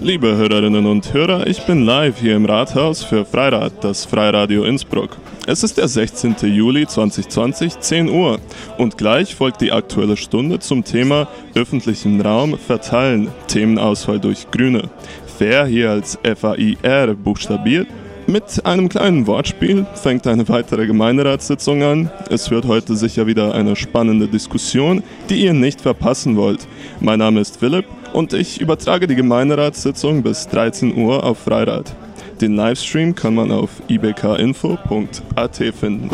Liebe Hörerinnen und Hörer, ich bin live hier im Rathaus für Freirad, das Freiradio Innsbruck. Es ist der 16. Juli 2020, 10 Uhr und gleich folgt die aktuelle Stunde zum Thema öffentlichen Raum verteilen, Themenauswahl durch Grüne. Fair hier als F-A-I-R buchstabiert mit einem kleinen Wortspiel fängt eine weitere Gemeinderatssitzung an. Es wird heute sicher wieder eine spannende Diskussion, die ihr nicht verpassen wollt. Mein Name ist Philipp und ich übertrage die Gemeinderatssitzung bis 13 Uhr auf Freirad. Den Livestream kann man auf ibkinfo.at finden.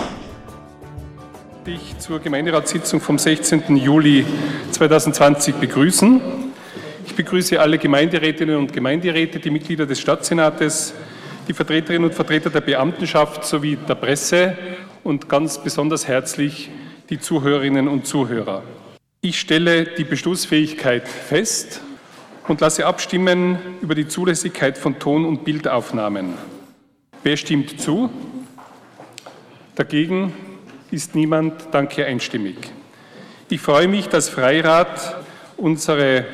Ich zur Gemeinderatssitzung vom 16. Juli 2020 begrüßen. Ich begrüße alle Gemeinderätinnen und Gemeinderäte, die Mitglieder des Stadtsenates, die Vertreterinnen und Vertreter der Beamtenschaft sowie der Presse und ganz besonders herzlich die Zuhörerinnen und Zuhörer. Ich stelle die Beschlussfähigkeit fest und lasse abstimmen über die Zulässigkeit von Ton- und Bildaufnahmen. Wer stimmt zu? Dagegen ist niemand. Danke einstimmig. Ich freue mich, dass Freirat unsere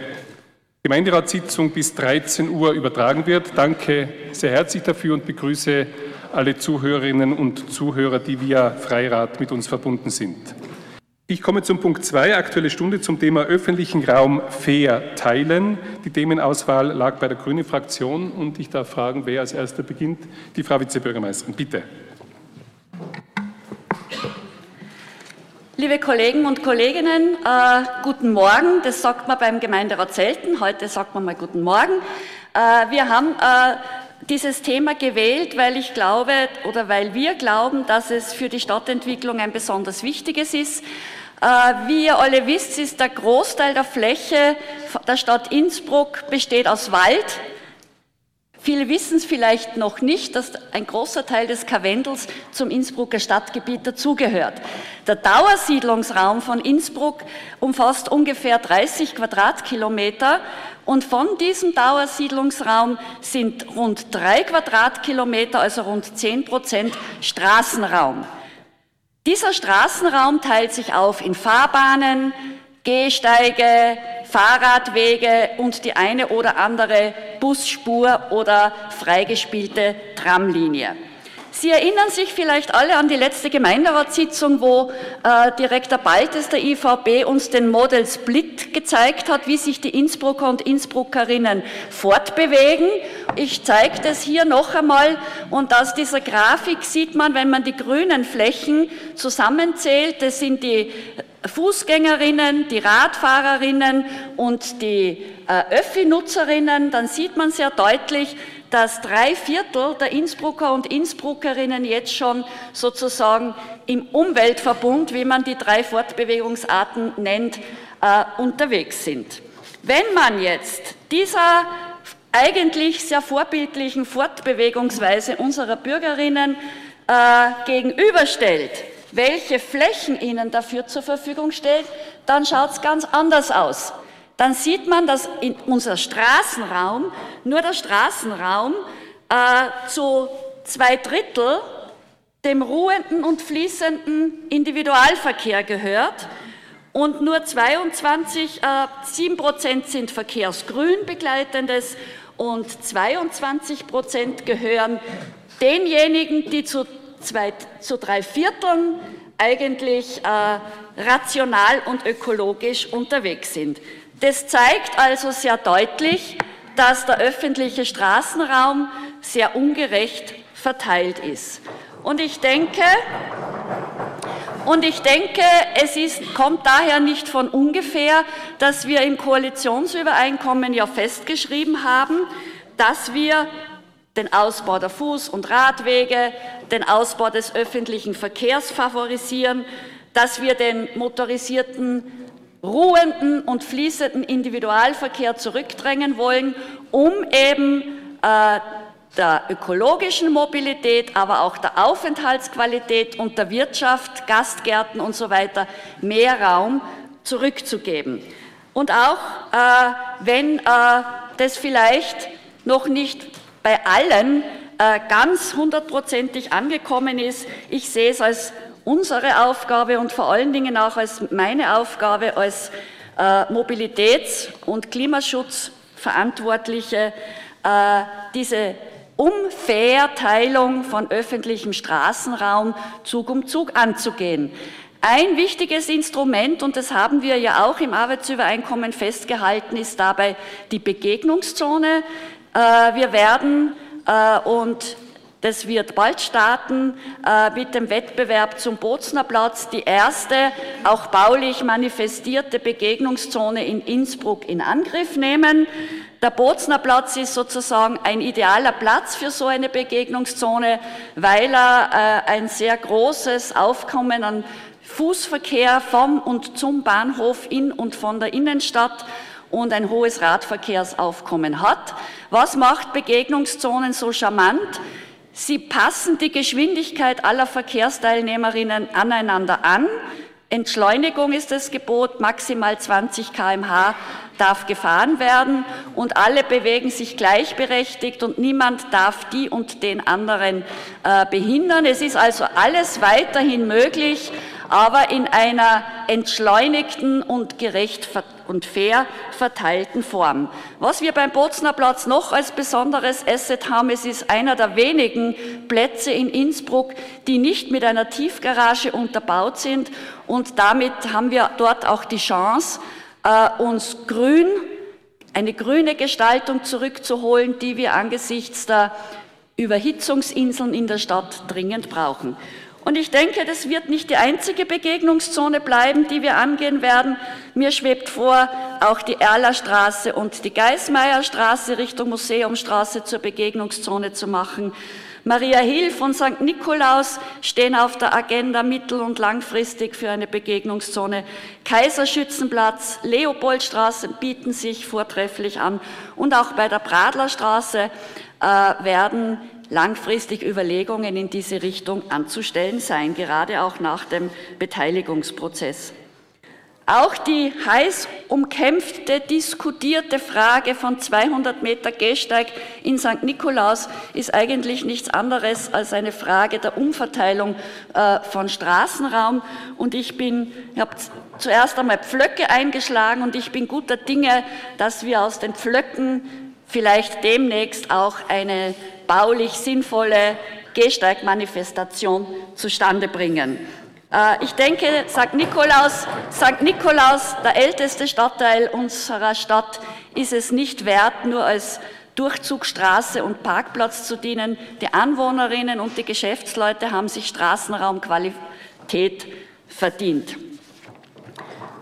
Gemeinderatssitzung bis 13 Uhr übertragen wird. Danke sehr herzlich dafür und begrüße alle Zuhörerinnen und Zuhörer, die via Freirat mit uns verbunden sind. Ich komme zum Punkt 2, Aktuelle Stunde zum Thema öffentlichen Raum fair teilen. Die Themenauswahl lag bei der Grünen Fraktion und ich darf fragen, wer als erster beginnt. Die Frau Vizebürgermeisterin, bitte. Liebe Kollegen und Kolleginnen, äh, guten Morgen. Das sagt man beim Gemeinderat selten. Heute sagt man mal guten Morgen. Äh, wir haben äh, dieses Thema gewählt, weil ich glaube oder weil wir glauben, dass es für die Stadtentwicklung ein besonders wichtiges ist. Äh, wie ihr alle wisst, ist der Großteil der Fläche der Stadt Innsbruck besteht aus Wald. Viele wissen es vielleicht noch nicht, dass ein großer Teil des Karwendels zum Innsbrucker Stadtgebiet dazugehört. Der Dauersiedlungsraum von Innsbruck umfasst ungefähr 30 Quadratkilometer und von diesem Dauersiedlungsraum sind rund drei Quadratkilometer, also rund zehn Prozent Straßenraum. Dieser Straßenraum teilt sich auf in Fahrbahnen, Gehsteige, Fahrradwege und die eine oder andere Busspur oder freigespielte Tramlinie. Sie erinnern sich vielleicht alle an die letzte Gemeinderatssitzung, wo äh, Direktor Baltes der IVB uns den Model Split gezeigt hat, wie sich die Innsbrucker und Innsbruckerinnen fortbewegen. Ich zeige das hier noch einmal und aus dieser Grafik sieht man, wenn man die grünen Flächen zusammenzählt, das sind die Fußgängerinnen, die Radfahrerinnen und die äh, Öffi-Nutzerinnen, dann sieht man sehr deutlich, dass drei Viertel der Innsbrucker und Innsbruckerinnen jetzt schon sozusagen im Umweltverbund, wie man die drei Fortbewegungsarten nennt, äh, unterwegs sind. Wenn man jetzt dieser eigentlich sehr vorbildlichen Fortbewegungsweise unserer Bürgerinnen äh, gegenüberstellt, welche Flächen ihnen dafür zur Verfügung stellt, dann schaut es ganz anders aus dann sieht man, dass in unser Straßenraum, nur der Straßenraum, äh, zu zwei Drittel dem ruhenden und fließenden Individualverkehr gehört und nur 22, äh, 7 Prozent sind verkehrsgrün begleitendes und 22 Prozent gehören denjenigen, die zu, zwei, zu drei Vierteln eigentlich äh, rational und ökologisch unterwegs sind. Das zeigt also sehr deutlich, dass der öffentliche Straßenraum sehr ungerecht verteilt ist. Und ich denke, und ich denke, es ist, kommt daher nicht von ungefähr, dass wir im Koalitionsübereinkommen ja festgeschrieben haben, dass wir den Ausbau der Fuß- und Radwege, den Ausbau des öffentlichen Verkehrs favorisieren, dass wir den motorisierten ruhenden und fließenden Individualverkehr zurückdrängen wollen, um eben äh, der ökologischen Mobilität, aber auch der Aufenthaltsqualität und der Wirtschaft, Gastgärten und so weiter mehr Raum zurückzugeben. Und auch äh, wenn äh, das vielleicht noch nicht bei allen äh, ganz hundertprozentig angekommen ist, ich sehe es als unsere Aufgabe und vor allen Dingen auch als meine Aufgabe als äh, Mobilitäts- und Klimaschutzvorsitzende Verantwortliche, äh, diese Umverteilung von öffentlichem Straßenraum Zug um Zug anzugehen. Ein wichtiges Instrument, und das haben wir ja auch im Arbeitsübereinkommen festgehalten, ist dabei die Begegnungszone. Äh, wir werden, äh, und das wird bald starten äh, mit dem Wettbewerb zum Bozner Platz, die erste auch baulich manifestierte Begegnungszone in Innsbruck in Angriff nehmen. Der Bozner Platz ist sozusagen ein idealer Platz für so eine Begegnungszone, weil er äh, ein sehr großes Aufkommen an Fußverkehr vom und zum Bahnhof in und von der Innenstadt und ein hohes Radverkehrsaufkommen hat. Was macht Begegnungszonen so charmant? Sie passen die Geschwindigkeit aller Verkehrsteilnehmerinnen aneinander an. Entschleunigung ist das Gebot, maximal 20 kmh darf gefahren werden und alle bewegen sich gleichberechtigt und niemand darf die und den anderen äh, behindern. Es ist also alles weiterhin möglich, aber in einer entschleunigten und gerecht und fair verteilten Form. Was wir beim Bozner Platz noch als besonderes Asset haben, es ist einer der wenigen Plätze in Innsbruck, die nicht mit einer Tiefgarage unterbaut sind und damit haben wir dort auch die Chance, äh, uns grün, eine grüne Gestaltung zurückzuholen, die wir angesichts der Überhitzungsinseln in der Stadt dringend brauchen. Und ich denke, das wird nicht die einzige Begegnungszone bleiben, die wir angehen werden. Mir schwebt vor, auch die Erlerstraße und die Geismeierstraße Richtung Museumstraße zur Begegnungszone zu machen. Maria Hilf und St. Nikolaus stehen auf der Agenda mittel- und langfristig für eine Begegnungszone. Kaiserschützenplatz, Leopoldstraße bieten sich vortrefflich an und auch bei der Bradlerstraße äh, werden langfristig Überlegungen in diese Richtung anzustellen sein, gerade auch nach dem Beteiligungsprozess. Auch die heiß umkämpfte, diskutierte Frage von 200 Meter Gehsteig in St. Nikolaus ist eigentlich nichts anderes als eine Frage der Umverteilung äh, von Straßenraum. Und ich bin, ich habe zuerst einmal Pflöcke eingeschlagen und ich bin guter Dinge, dass wir aus den Pflöcken vielleicht demnächst auch eine baulich sinnvolle Gehsteigmanifestation zustande bringen. Äh, ich denke, St. Nikolaus, St. Nikolaus, der älteste Stadtteil unserer Stadt, ist es nicht wert, nur als Durchzugsstraße und Parkplatz zu dienen. Die Anwohnerinnen und die Geschäftsleute haben sich Straßenraumqualität verdient.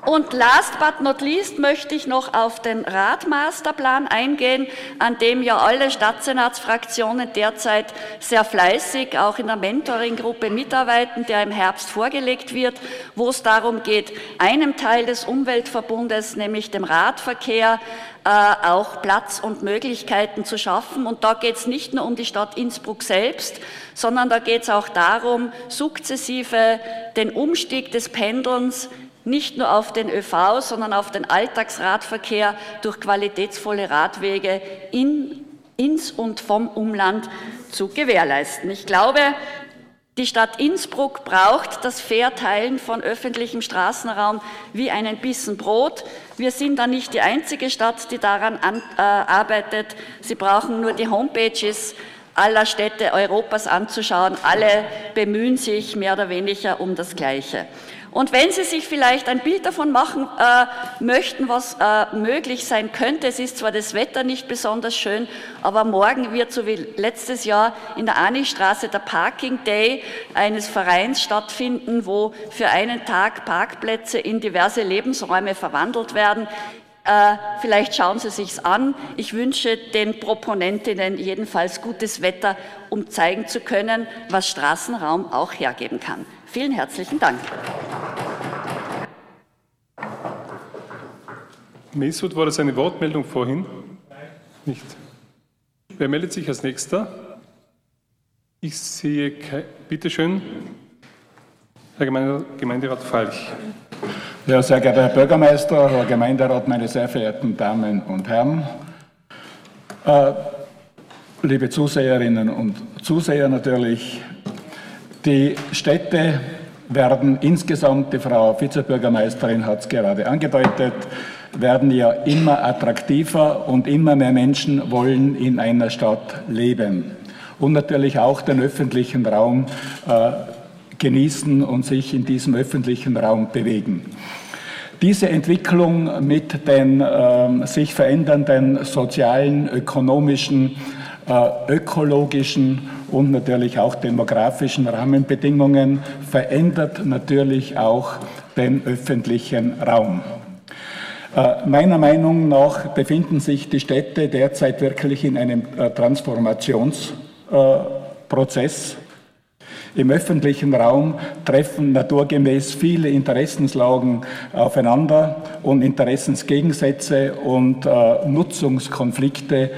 Und last but not least möchte ich noch auf den Radmasterplan eingehen, an dem ja alle Stadtsenatsfraktionen derzeit sehr fleißig auch in der Mentoring-Gruppe mitarbeiten, der im Herbst vorgelegt wird, wo es darum geht, einem Teil des Umweltverbundes, nämlich dem Radverkehr, äh, auch Platz und Möglichkeiten zu schaffen. Und da geht es nicht nur um die Stadt Innsbruck selbst, sondern da geht es auch darum, sukzessive den Umstieg des Pendelns nicht nur auf den ÖV, sondern auf den Alltagsradverkehr durch qualitätsvolle Radwege in, ins und vom Umland zu gewährleisten. Ich glaube, die Stadt Innsbruck braucht das Verteilen von öffentlichem Straßenraum wie einen Bissen Brot. Wir sind da nicht die einzige Stadt, die daran an, äh, arbeitet. Sie brauchen nur die Homepages aller Städte Europas anzuschauen. Alle bemühen sich mehr oder weniger um das Gleiche. Und wenn Sie sich vielleicht ein Bild davon machen äh, möchten, was äh, möglich sein könnte, es ist zwar das Wetter nicht besonders schön, aber morgen wird, so wie letztes Jahr in der Anistraße, der Parking Day eines Vereins stattfinden, wo für einen Tag Parkplätze in diverse Lebensräume verwandelt werden. Äh, vielleicht schauen Sie sich's an. Ich wünsche den Proponentinnen jedenfalls gutes Wetter, um zeigen zu können, was Straßenraum auch hergeben kann. Vielen herzlichen Dank. Mesut, war das eine Wortmeldung vorhin? Nicht. Wer meldet sich als nächster? Ich sehe, bitte schön, Herr Gemeinderat Falch. Ja, sehr geehrter Herr Bürgermeister, Herr Gemeinderat, meine sehr verehrten Damen und Herren, äh, liebe Zuseherinnen und Zuseher natürlich, die Städte werden insgesamt, die Frau Vizebürgermeisterin hat es gerade angedeutet, werden ja immer attraktiver und immer mehr Menschen wollen in einer Stadt leben und natürlich auch den öffentlichen Raum äh, genießen und sich in diesem öffentlichen Raum bewegen. Diese Entwicklung mit den äh, sich verändernden sozialen, ökonomischen, äh, ökologischen und natürlich auch demografischen Rahmenbedingungen verändert natürlich auch den öffentlichen Raum. Äh, meiner Meinung nach befinden sich die Städte derzeit wirklich in einem äh, Transformationsprozess. Im öffentlichen Raum treffen naturgemäß viele Interessenslagen aufeinander und Interessensgegensätze und äh, Nutzungskonflikte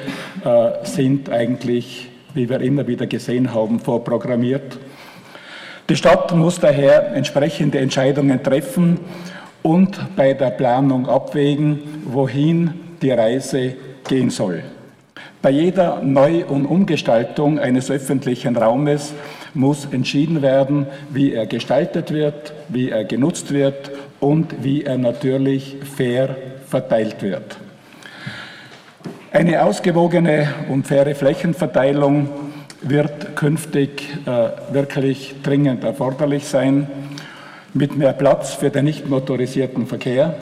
äh, sind eigentlich, wie wir immer wieder gesehen haben, vorprogrammiert. Die Stadt muss daher entsprechende Entscheidungen treffen und bei der Planung abwägen, wohin die Reise gehen soll. Bei jeder Neu- und Umgestaltung eines öffentlichen Raumes muss entschieden werden, wie er gestaltet wird, wie er genutzt wird und wie er natürlich fair verteilt wird. Eine ausgewogene und faire Flächenverteilung wird künftig äh, wirklich dringend erforderlich sein, mit mehr Platz für den nicht motorisierten Verkehr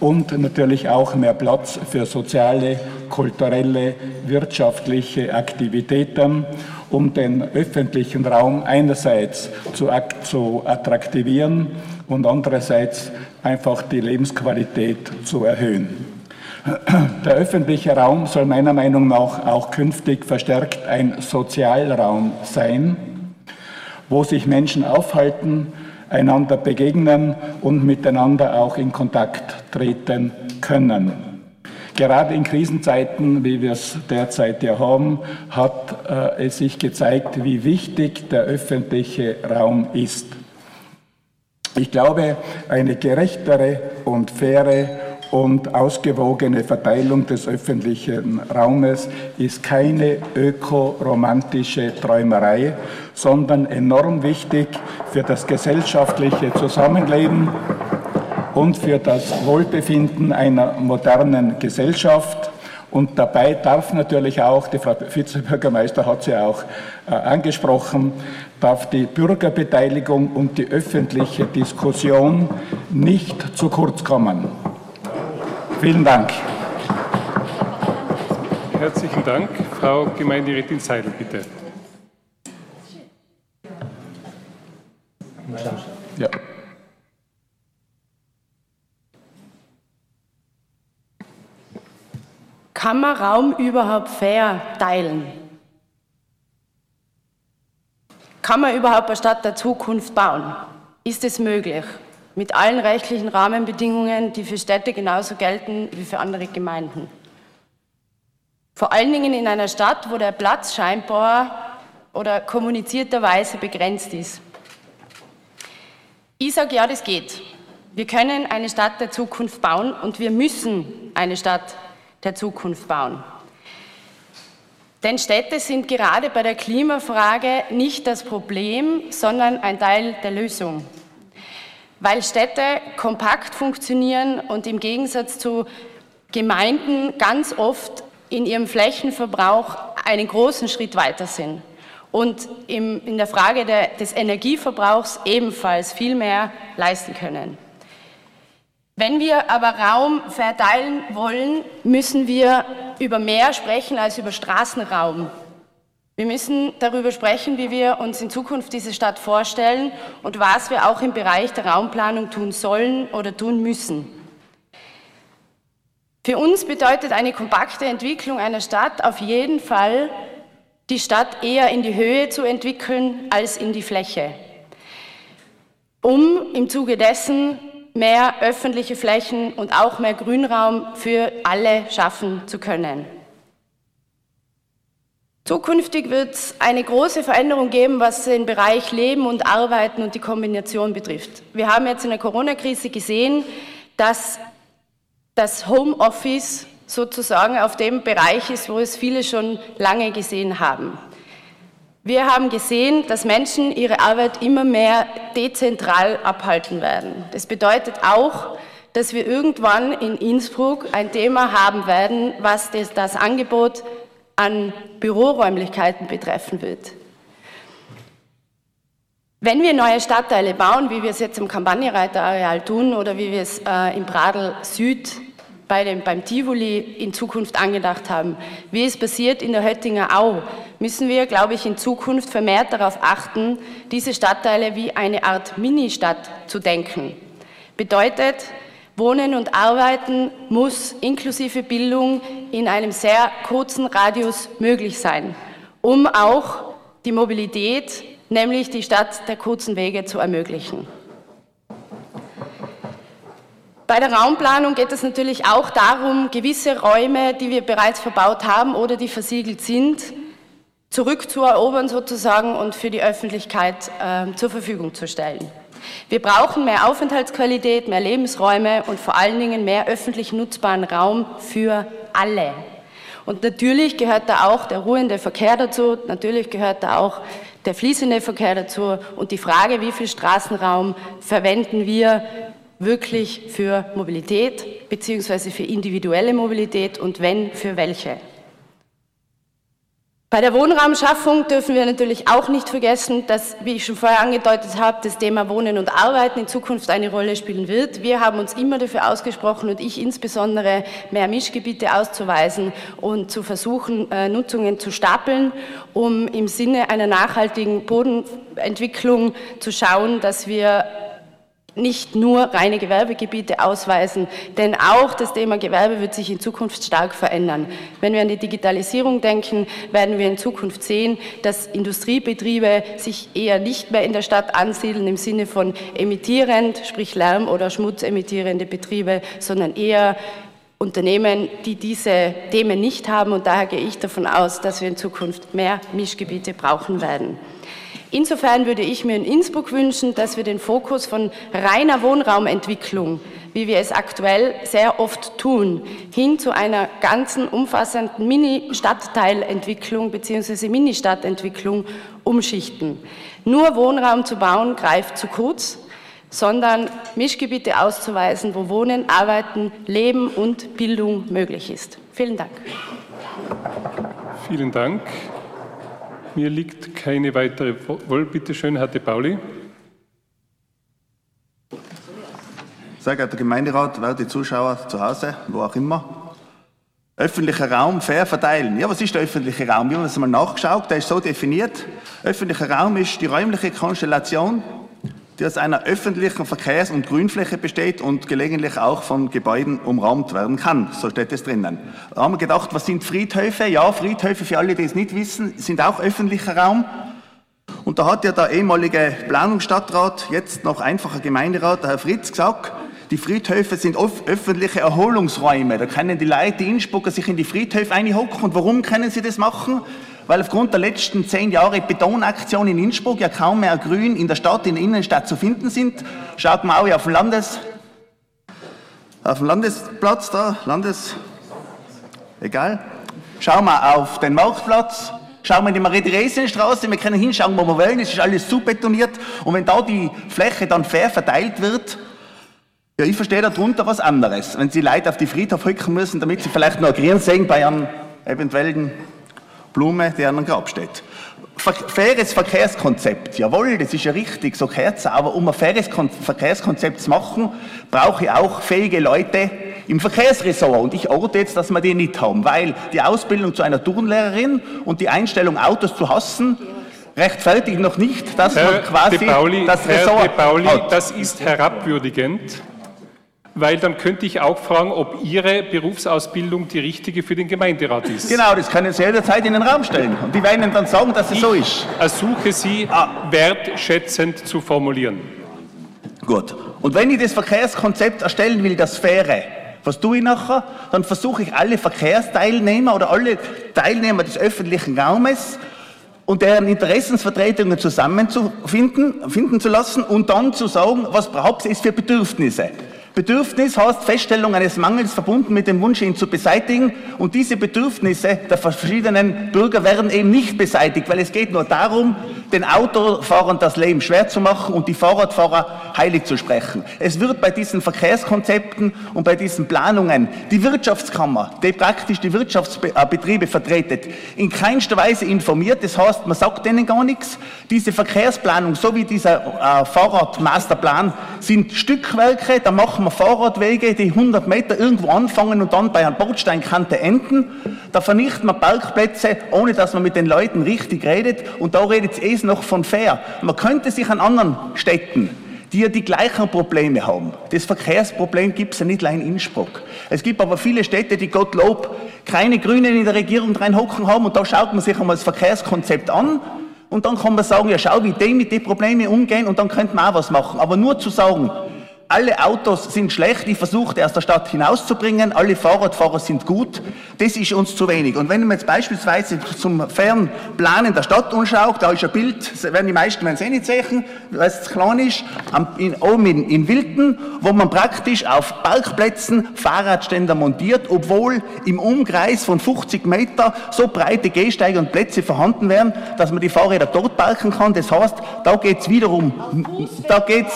und natürlich auch mehr Platz für soziale, kulturelle, wirtschaftliche Aktivitäten um den öffentlichen Raum einerseits zu, zu attraktivieren und andererseits einfach die Lebensqualität zu erhöhen. Der öffentliche Raum soll meiner Meinung nach auch künftig verstärkt ein Sozialraum sein, wo sich Menschen aufhalten, einander begegnen und miteinander auch in Kontakt treten können. Gerade in Krisenzeiten, wie wir es derzeit ja haben, hat äh, es sich gezeigt, wie wichtig der öffentliche Raum ist. Ich glaube, eine gerechtere und faire und ausgewogene Verteilung des öffentlichen Raumes ist keine ökoromantische Träumerei, sondern enorm wichtig für das gesellschaftliche Zusammenleben und für das Wohlbefinden einer modernen Gesellschaft. Und dabei darf natürlich auch, die Frau Vizebürgermeister hat sie auch äh, angesprochen, darf die Bürgerbeteiligung und die öffentliche Diskussion nicht zu kurz kommen. Vielen Dank. Herzlichen Dank. Frau Gemeinderätin Seidel, bitte. Ja. Kann man Raum überhaupt fair teilen? Kann man überhaupt eine Stadt der Zukunft bauen? Ist es möglich? Mit allen rechtlichen Rahmenbedingungen, die für Städte genauso gelten wie für andere Gemeinden. Vor allen Dingen in einer Stadt, wo der Platz scheinbar oder kommunizierterweise begrenzt ist. Ich sage ja, das geht. Wir können eine Stadt der Zukunft bauen und wir müssen eine Stadt der Zukunft bauen. Denn Städte sind gerade bei der Klimafrage nicht das Problem, sondern ein Teil der Lösung. Weil Städte kompakt funktionieren und im Gegensatz zu Gemeinden ganz oft in ihrem Flächenverbrauch einen großen Schritt weiter sind und in der Frage des Energieverbrauchs ebenfalls viel mehr leisten können. Wenn wir aber Raum verteilen wollen, müssen wir über mehr sprechen als über Straßenraum. Wir müssen darüber sprechen, wie wir uns in Zukunft diese Stadt vorstellen und was wir auch im Bereich der Raumplanung tun sollen oder tun müssen. Für uns bedeutet eine kompakte Entwicklung einer Stadt auf jeden Fall, die Stadt eher in die Höhe zu entwickeln als in die Fläche, um im Zuge dessen mehr öffentliche Flächen und auch mehr Grünraum für alle schaffen zu können. Zukünftig wird es eine große Veränderung geben, was den Bereich Leben und Arbeiten und die Kombination betrifft. Wir haben jetzt in der Corona-Krise gesehen, dass das Homeoffice sozusagen auf dem Bereich ist, wo es viele schon lange gesehen haben. Wir haben gesehen, dass Menschen ihre Arbeit immer mehr dezentral abhalten werden. Das bedeutet auch, dass wir irgendwann in Innsbruck ein Thema haben werden, was das, das Angebot an Büroräumlichkeiten betreffen wird. Wenn wir neue Stadtteile bauen, wie wir es jetzt im Kampagnenreiterareal tun oder wie wir es äh, im Bradl Süd bei dem, beim Tivoli in Zukunft angedacht haben, wie es passiert in der Höttinger Au, müssen wir, glaube ich, in Zukunft vermehrt darauf achten, diese Stadtteile wie eine Art Ministadt zu denken. Bedeutet, Wohnen und Arbeiten muss inklusive Bildung in einem sehr kurzen Radius möglich sein, um auch die Mobilität nämlich die Stadt der kurzen Wege zu ermöglichen. Bei der Raumplanung geht es natürlich auch darum, gewisse Räume, die wir bereits verbaut haben oder die versiegelt sind, zurückzuerobern sozusagen und für die Öffentlichkeit äh, zur Verfügung zu stellen. Wir brauchen mehr Aufenthaltsqualität, mehr Lebensräume und vor allen Dingen mehr öffentlich nutzbaren Raum für alle. Und natürlich gehört da auch der ruhende Verkehr dazu, natürlich gehört da auch der fließende Verkehr dazu und die Frage, wie viel Straßenraum verwenden wir wirklich für Mobilität beziehungsweise für individuelle Mobilität und wenn, für welche. Bei der Wohnraumschaffung dürfen wir natürlich auch nicht vergessen, dass, wie ich schon vorher angedeutet habe, das Thema Wohnen und Arbeiten in Zukunft eine Rolle spielen wird. Wir haben uns immer dafür ausgesprochen und ich insbesondere mehr Mischgebiete auszuweisen und zu versuchen, äh, Nutzungen zu stapeln, um im Sinne einer nachhaltigen Bodenentwicklung zu schauen, dass wir nicht nur reine Gewerbegebiete ausweisen, denn auch das Thema Gewerbe wird sich in Zukunft stark verändern. Wenn wir an die Digitalisierung denken, werden wir in Zukunft sehen, dass Industriebetriebe sich eher nicht mehr in der Stadt ansiedeln im Sinne von emittierend, sprich Lärm- oder schmutzemittierende Betriebe, sondern eher Unternehmen, die diese Themen nicht haben. Und daher gehe ich davon aus, dass wir in Zukunft mehr Mischgebiete brauchen werden. Insofern würde ich mir in Innsbruck wünschen, dass wir den Fokus von reiner Wohnraumentwicklung, wie wir es aktuell sehr oft tun, hin zu einer ganzen umfassenden Mini-Stadtteilentwicklung bzw. Mini-Stadtentwicklung umschichten. Nur Wohnraum zu bauen greift zu kurz, sondern Mischgebiete auszuweisen, wo Wohnen, Arbeiten, Leben und Bildung möglich ist. Vielen Dank. Vielen Dank. Mir liegt keine weitere. Wohl, bitte schön, Herr De Pauli. Sehr geehrter Gemeinderat, werte Zuschauer zu Hause, wo auch immer. Öffentlicher Raum fair verteilen. Ja, was ist der öffentliche Raum? Wir haben das mal nachgeschaut, der ist so definiert. Öffentlicher Raum ist die räumliche Konstellation die aus einer öffentlichen Verkehrs- und Grünfläche besteht und gelegentlich auch von Gebäuden umrahmt werden kann. So steht es drinnen. Da haben wir gedacht, was sind Friedhöfe? Ja, Friedhöfe, für alle, die es nicht wissen, sind auch öffentlicher Raum. Und da hat ja der ehemalige Planungsstadtrat, jetzt noch einfacher Gemeinderat, der Herr Fritz, gesagt, die Friedhöfe sind öffentliche Erholungsräume. Da können die Leute, die Innsbrucker, sich in die Friedhöfe einhocken. Und warum können sie das machen? Weil aufgrund der letzten zehn Jahre Betonaktion in Innsbruck ja kaum mehr Grün in der Stadt, in der Innenstadt zu finden sind. Schaut mal auch auf dem Landes, auf dem Landesplatz da, Landes, egal. Schauen wir auf den Marktplatz, schauen wir in die Marie-Theresienstraße, wir können hinschauen, wo wir wollen, es ist alles zubetoniert. Und wenn da die Fläche dann fair verteilt wird, ja, ich verstehe darunter was anderes. Wenn Sie Leute auf die Friedhof rücken müssen, damit sie vielleicht noch Grün sehen bei einem eventuellen Blume, die an einem Grab steht. Faires Verkehrskonzept, jawohl, das ist ja richtig, so gehört aber um ein faires Verkehrskonzept zu machen, brauche ich auch fähige Leute im Verkehrsressort. Und ich orte jetzt, dass wir die nicht haben, weil die Ausbildung zu einer Turnlehrerin und die Einstellung, Autos zu hassen, rechtfertigt noch nicht, dass Herr man quasi Pauli, das Ressort Herr Pauli, hat. Das ist herabwürdigend weil dann könnte ich auch fragen, ob Ihre Berufsausbildung die richtige für den Gemeinderat ist. Genau, das können Sie jederzeit in den Raum stellen. Und die werden Ihnen dann sagen, dass es ich so ist. ersuche Sie, Ah. wertschätzend zu formulieren. Gut. Und wenn ich das Verkehrskonzept erstellen will, das Faire, was tue ich nachher? Dann versuche ich alle Verkehrsteilnehmer oder alle Teilnehmer des öffentlichen Raumes und deren Interessensvertretungen zusammenzufinden, finden zu lassen und dann zu sagen, was braucht es für Bedürfnisse. Bedürfnis heißt Feststellung eines Mangels verbunden mit dem Wunsch, ihn zu beseitigen. Und diese Bedürfnisse der verschiedenen Bürger werden eben nicht beseitigt, weil es geht nur darum, den Autofahrern das Leben schwer zu machen und die Fahrradfahrer heilig zu sprechen. Es wird bei diesen Verkehrskonzepten und bei diesen Planungen die Wirtschaftskammer, die praktisch die Wirtschaftsbetriebe vertretet, in keinster Weise informiert. Das heißt, man sagt denen gar nichts. Diese Verkehrsplanung, so wie dieser äh, Fahrradmasterplan, sind Stückwerke. Da machen wir Fahrradwege, die 100 Meter irgendwo anfangen und dann bei einer Bordsteinkante enden. Da vernichten wir Parkplätze, ohne dass man mit den Leuten richtig redet. Und da redet es eh noch von fair. Man könnte sich an anderen Städten die ja die gleichen Probleme haben. Das Verkehrsproblem gibt es ja nicht allein in Innsbruck. Es gibt aber viele Städte, die Gottlob keine Grünen in der Regierung reinhocken haben und da schaut man sich einmal das Verkehrskonzept an und dann kann man sagen, ja schau, wie die mit den Problemen umgehen und dann könnte man auch was machen. Aber nur zu sagen, alle Autos sind schlecht, ich versuche aus der Stadt hinauszubringen, alle Fahrradfahrer sind gut, das ist uns zu wenig. Und wenn man jetzt beispielsweise zum Fernplanen der Stadt anschaut, da ist ein Bild, das werden die meisten werden es eh nicht sehen, weil es klein ist, in, oben in, in Wilden, wo man praktisch auf Parkplätzen Fahrradständer montiert, obwohl im Umkreis von 50 Meter so breite Gehsteige und Plätze vorhanden wären, dass man die Fahrräder dort parken kann. Das heißt, da geht es wiederum, da geht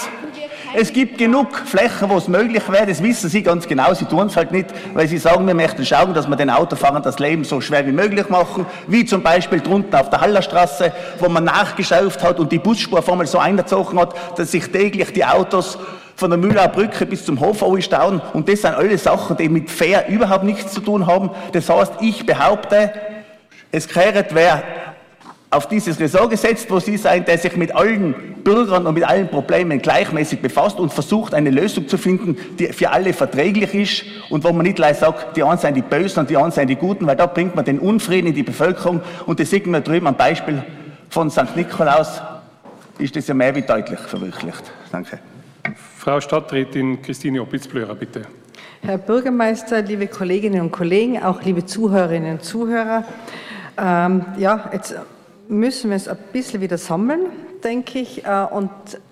es gibt genug Flächen, wo es möglich wäre, das wissen Sie ganz genau, Sie tun es halt nicht, weil Sie sagen, wir möchten schauen, dass wir den Autofahrern das Leben so schwer wie möglich machen, wie zum Beispiel drunten auf der Hallerstraße, wo man nachgeschauft hat und die Busspur vor so eingezogen hat, dass sich täglich die Autos von der Mühlauer Brücke bis zum Hof stauen und das sind alle Sachen, die mit fair überhaupt nichts zu tun haben. Das heißt, ich behaupte, es kehrt wer auf dieses Ressort gesetzt, wo Sie sein, der sich mit allen Bürgern und mit allen Problemen gleichmäßig befasst und versucht, eine Lösung zu finden, die für alle verträglich ist und wo man nicht gleich sagt, die einen sind die Bösen und die anderen sind die Guten, weil da bringt man den Unfrieden in die Bevölkerung und das sieht man drüben am Beispiel von St. Nikolaus, ist das ja mehr wie deutlich verwirklicht. Danke. Frau Stadträtin Christine Opitz-Blörer, bitte. Herr Bürgermeister, liebe Kolleginnen und Kollegen, auch liebe Zuhörerinnen und Zuhörer, ähm, ja, jetzt müssen wir es ein bisschen wieder sammeln, denke ich, äh, und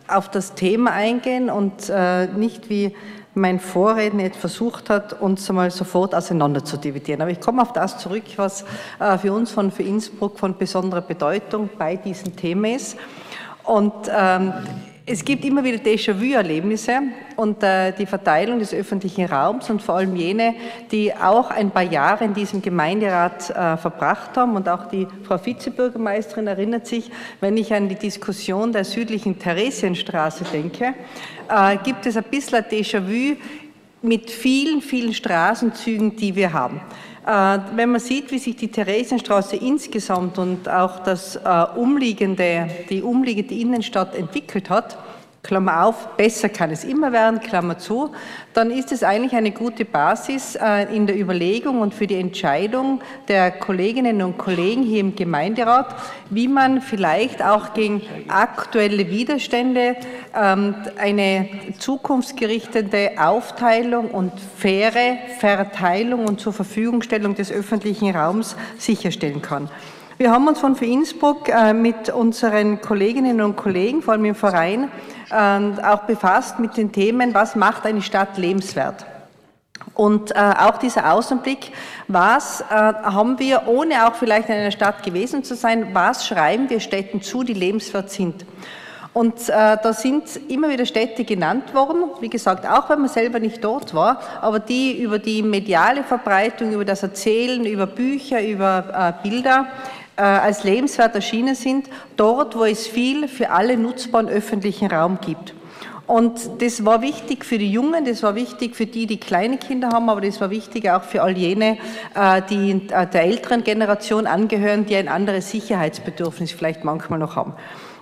auf das Thema eingehen und äh, nicht wie mein Vorredner jetzt versucht hat, uns einmal sofort auseinander zu dividieren. Aber ich komme auf das zurück, was äh, für uns von für Innsbruck von besonderer Bedeutung bei diesem Thema ist. Und ähm, es gibt immer wieder Déjà-vu-Erlebnisse und äh, die Verteilung des öffentlichen Raums und vor allem jene, die auch ein paar Jahre in diesem Gemeinderat äh, verbracht haben und auch die Frau Vizebürgermeisterin erinnert sich, wenn ich an die Diskussion der südlichen Theresienstraße denke, äh, gibt es ein bisschen Déjà-vu mit vielen, vielen Straßenzügen, die wir haben. Äh, wenn man sieht, wie sich die Theresienstraße insgesamt und auch das äh, umliegende, die umliegende Innenstadt entwickelt hat, Klammer auf, besser kann es immer werden, Klammer zu, dann ist es eigentlich eine gute Basis äh, in der Überlegung und für die Entscheidung der Kolleginnen und Kollegen hier im Gemeinderat, wie man vielleicht auch gegen aktuelle Widerstände ähm, eine zukunftsgerichtete Aufteilung und faire Verteilung und zur Verfügungstellung des öffentlichen Raums sicherstellen kann. Wir haben uns von für Innsbruck äh, mit unseren Kolleginnen und Kollegen, vor allem im Verein, äh, auch befasst mit den Themen, was macht eine Stadt lebenswert? Und äh, auch dieser Außenblick, was äh, haben wir, ohne auch vielleicht in einer Stadt gewesen zu sein, was schreiben wir Städten zu, die lebenswert sind? Und äh, da sind immer wieder Städte genannt worden, wie gesagt, auch wenn man selber nicht dort war, aber die über die mediale Verbreitung, über das Erzählen, über Bücher, über äh, Bilder als lebenswert erschienen sind, dort, wo es viel für alle nutzbaren öffentlichen Raum gibt. Und das war wichtig für die Jungen, das war wichtig für die, die kleine Kinder haben, aber das war wichtig auch für all jene, äh, die äh, der älteren Generation angehören, die ein anderes Sicherheitsbedürfnis vielleicht manchmal noch haben.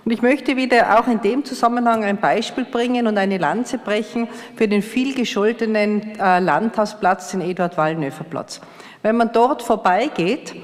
Und ich möchte wieder auch in dem Zusammenhang ein Beispiel bringen und eine Lanze brechen für den vielgescholtenen Landhausplatz, den Eduard-Wallnöfer-Platz. Wenn man dort vorbeigeht, äh,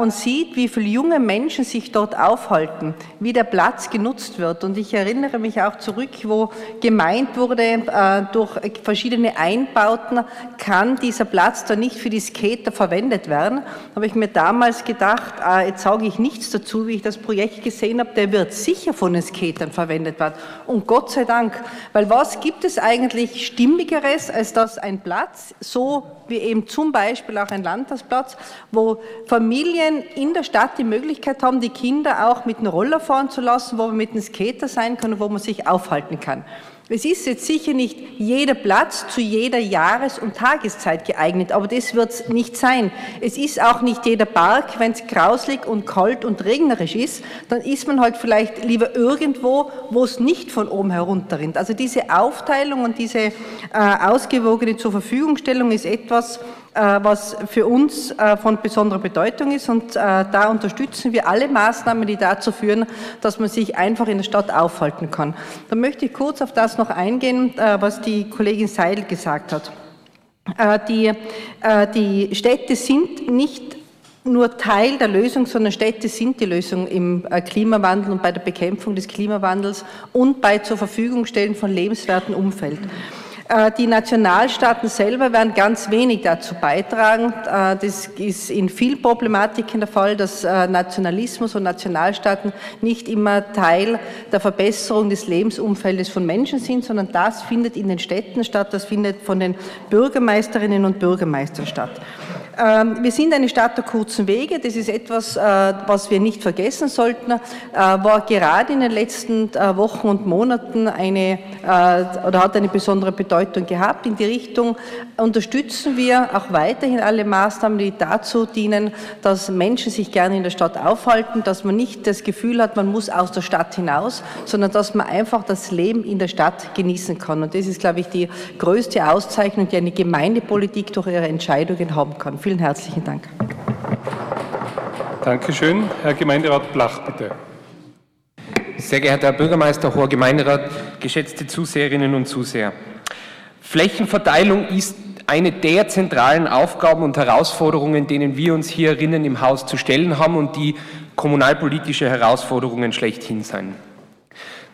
und sieht, wie viele junge Menschen sich dort aufhalten, wie der Platz genutzt wird. Und ich erinnere mich auch zurück, wo gemeint wurde, äh, durch verschiedene Einbauten kann dieser Platz da nicht für die Skater verwendet werden. Habe ich mir damals gedacht, äh, jetzt sage ich nichts dazu, wie ich das Projekt gesehen habe, der wird sicher von den Skatern verwendet werden. Und Gott sei Dank, weil was gibt es eigentlich Stimmigeres, als dass ein Platz, so wie eben zum Beispiel auch ein Landtagsplatz, wo Familien in der Stadt die Möglichkeit haben, die Kinder auch mit dem Roller fahren zu lassen, wo man mit einem Skater sein kann, wo man sich aufhalten kann. Es ist jetzt sicher nicht jeder Platz zu jeder Jahres- und Tageszeit geeignet, aber das wird es nicht sein. Es ist auch nicht jeder Park, wenn es grauslig und kalt und regnerisch ist, dann ist man halt vielleicht lieber irgendwo, wo es nicht von oben herunterrinnt. Also diese Aufteilung und diese äh, ausgewogene Zurverfügungstellung ist etwas, was für uns äh, von besonderer Bedeutung ist. Und äh, da unterstützen wir alle Maßnahmen, die dazu führen, dass man sich einfach in der Stadt aufhalten kann. Da möchte ich kurz auf das noch eingehen, was die Kollegin Seidel gesagt hat. Die, die Städte sind nicht nur Teil der Lösung, sondern Städte sind die Lösung im Klimawandel und bei der Bekämpfung des Klimawandels und bei zur Verfügung stellen von lebenswerten Umfeld. Äh, die Nationalstaaten selber werden ganz wenig dazu beitragen. Äh, das ist in vielen Problematiken der Fall, dass äh, Nationalismus und Nationalstaaten nicht immer Teil der Verbesserung des Lebensumfeldes von Menschen sind, sondern das findet in den Städten statt, das findet von den Bürgermeisterinnen und Bürgermeistern statt. Ähm, wir sind eine Stadt der kurzen Wege. Das ist etwas, äh, was wir nicht vergessen sollten. Äh, war gerade in den letzten äh, Wochen und Monaten eine oder hat eine besondere Bedeutung gehabt. In die Richtung unterstützen wir auch weiterhin alle Maßnahmen, die dazu dienen, dass Menschen sich gerne in der Stadt aufhalten, dass man nicht das Gefühl hat, man muss aus der Stadt hinaus, sondern dass man einfach das Leben in der Stadt genießen kann. Und das ist, glaube ich, die größte Auszeichnung, die eine Gemeindepolitik durch ihre Entscheidungen haben kann. Vielen herzlichen Dank. Dankeschön. Herr Gemeinderat Blach, bitte. Sehr geehrter Herr Bürgermeister, hoher Gemeinderat, geschätzte Zuseherinnen und Zuseher. Flächenverteilung ist eine der zentralen Aufgaben und Herausforderungen, denen wir uns hier drinnen im Haus zu stellen haben und die kommunalpolitische Herausforderungen schlechthin sein.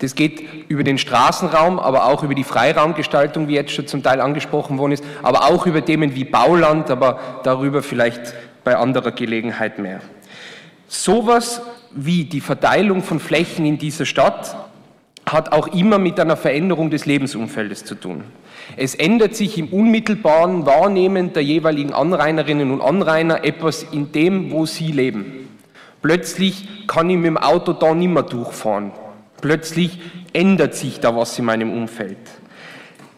Das geht über den Straßenraum, aber auch über die Freiraumgestaltung, wie jetzt schon zum Teil angesprochen worden ist, aber auch über Themen wie Bauland, aber darüber vielleicht bei anderer Gelegenheit mehr. Sowas wie die Verteilung von Flächen in dieser Stadt hat auch immer mit einer Veränderung des Lebensumfeldes zu tun. Es ändert sich im unmittelbaren Wahrnehmen der jeweiligen Anrainerinnen und Anrainer etwas in dem, wo sie leben. Plötzlich kann ich mit dem Auto da nicht mehr durchfahren. Plötzlich ändert sich da was in meinem Umfeld.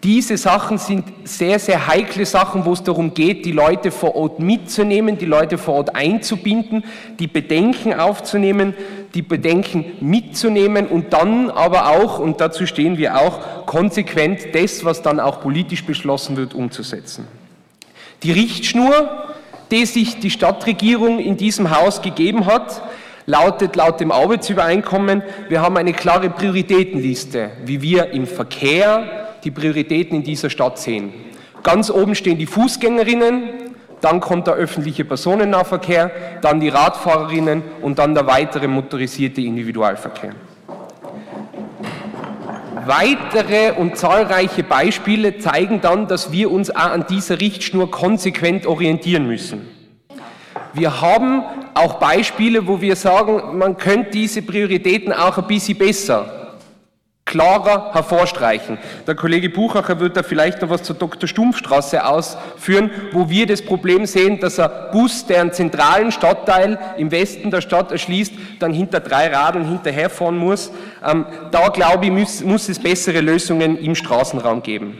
Diese Sachen sind sehr, sehr heikle Sachen, wo es darum geht, die Leute vor Ort mitzunehmen, die Leute vor Ort einzubinden, die Bedenken aufzunehmen, die Bedenken mitzunehmen und dann aber auch, und dazu stehen wir auch, konsequent das, was dann auch politisch beschlossen wird, umzusetzen. Die Richtschnur, die sich die Stadtregierung in diesem Haus gegeben hat, lautet laut dem Arbeitsübereinkommen, wir haben eine klare Prioritätenliste, wie wir im Verkehr die Prioritäten in dieser Stadt sehen. Ganz oben stehen die Fußgängerinnen, dann kommt der öffentliche Personennahverkehr, dann die Radfahrerinnen und dann der weitere motorisierte Individualverkehr. Weitere und zahlreiche Beispiele zeigen dann, dass wir uns auch an dieser Richtschnur konsequent orientieren müssen. Wir haben auch Beispiele, wo wir sagen, man könnte diese Prioritäten auch ein bisschen besser, klarer hervorstreichen. Der Kollege Buchacher wird da vielleicht noch was zur Dr. Stumpfstraße ausführen, wo wir das Problem sehen, dass ein Bus, der einen zentralen Stadtteil im Westen der Stadt erschließt, dann hinter drei Radeln hinterherfahren muss. Ähm, da, glaube ich, muss, muss es bessere Lösungen im Straßenraum geben.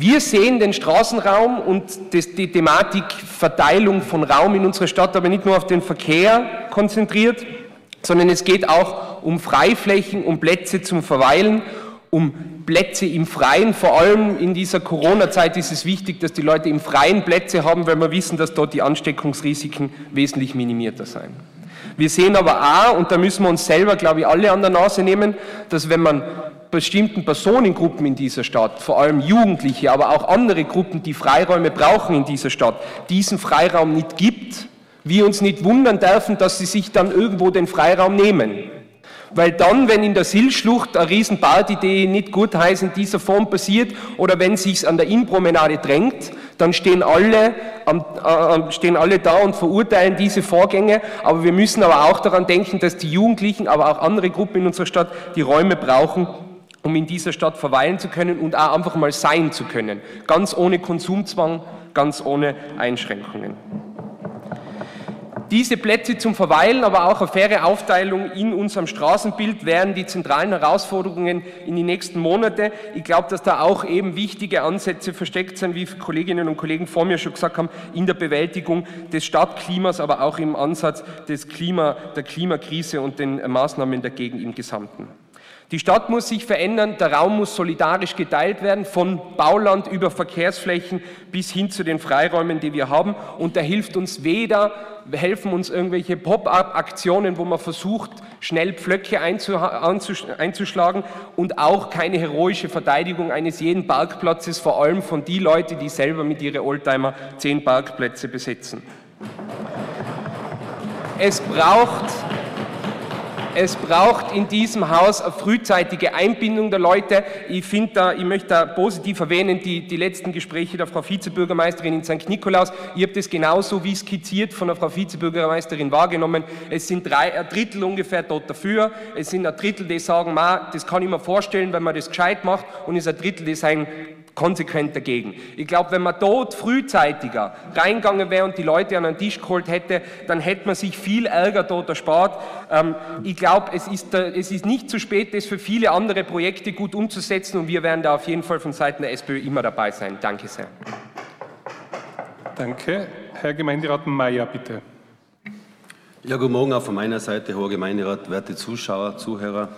Wir sehen den Straßenraum und die Thematik Verteilung von Raum in unserer Stadt aber nicht nur auf den Verkehr konzentriert, sondern es geht auch um Freiflächen, um Plätze zum Verweilen, um Plätze im Freien. Vor allem in dieser Corona-Zeit ist es wichtig, dass die Leute im Freien Plätze haben, weil wir wissen, dass dort die Ansteckungsrisiken wesentlich minimierter sein. Wir sehen aber auch, und da müssen wir uns selber, glaube ich, alle an der Nase nehmen, dass wenn man bestimmten Personengruppen in dieser Stadt, vor allem Jugendliche, aber auch andere Gruppen, die Freiräume brauchen in dieser Stadt, diesen Freiraum nicht gibt, wir uns nicht wundern dürfen, dass sie sich dann irgendwo den Freiraum nehmen. Weil dann, wenn in der Silschlucht eine Riesenparty, die nicht gut heißt, in dieser Form passiert, oder wenn sich's an der Innenpromenade drängt, dann stehen alle, äh, stehen alle da und verurteilen diese Vorgänge. Aber wir müssen aber auch daran denken, dass die Jugendlichen, aber auch andere Gruppen in unserer Stadt die Räume brauchen, um in dieser Stadt verweilen zu können und auch einfach mal sein zu können. Ganz ohne Konsumzwang, ganz ohne Einschränkungen. Diese Plätze zum Verweilen, aber auch eine faire Aufteilung in unserem Straßenbild wären die zentralen Herausforderungen in die nächsten Monate. Ich glaube, dass da auch eben wichtige Ansätze versteckt sind, wie Kolleginnen und Kollegen vor mir schon gesagt haben, in der Bewältigung des Stadtklimas, aber auch im Ansatz des Klima, der Klimakrise und den Maßnahmen dagegen im Gesamten. Die Stadt muss sich verändern, der Raum muss solidarisch geteilt werden, von Bauland über Verkehrsflächen bis hin zu den Freiräumen, die wir haben. Und da hilft uns weder, helfen uns irgendwelche Pop-up-Aktionen, wo man versucht, schnell Pflöcke einzuschlagen und auch keine heroische Verteidigung eines jeden Parkplatzes, vor allem von die Leute, die selber mit ihren Oldtimer zehn Parkplätze besetzen. Es braucht es braucht in diesem Haus eine frühzeitige Einbindung der Leute. Ich finde da, ich möchte da positiv erwähnen, die, die letzten Gespräche der Frau Vizebürgermeisterin in St. Nikolaus. Ich habe das genauso wie skizziert von der Frau Vizebürgermeisterin wahrgenommen. Es sind drei, ein Drittel ungefähr dort dafür. Es sind ein Drittel, die sagen, Ma, das kann ich mir vorstellen, wenn man das gescheit macht. Und es ist ein Drittel, die sagen, konsequent dagegen. Ich glaube, wenn man dort frühzeitiger reingegangen wäre und die Leute an den Tisch geholt hätte, dann hätte man sich viel Ärger dort erspart. Ähm, ich glaube, es ist, es ist nicht zu spät, das für viele andere Projekte gut umzusetzen und wir werden da auf jeden Fall von Seiten der SPÖ immer dabei sein. Danke sehr. Danke. Herr Gemeinderat Mayer, bitte. Ja, guten Morgen auch von meiner Seite, Hoher Gemeinderat, werte Zuschauer, Zuhörer.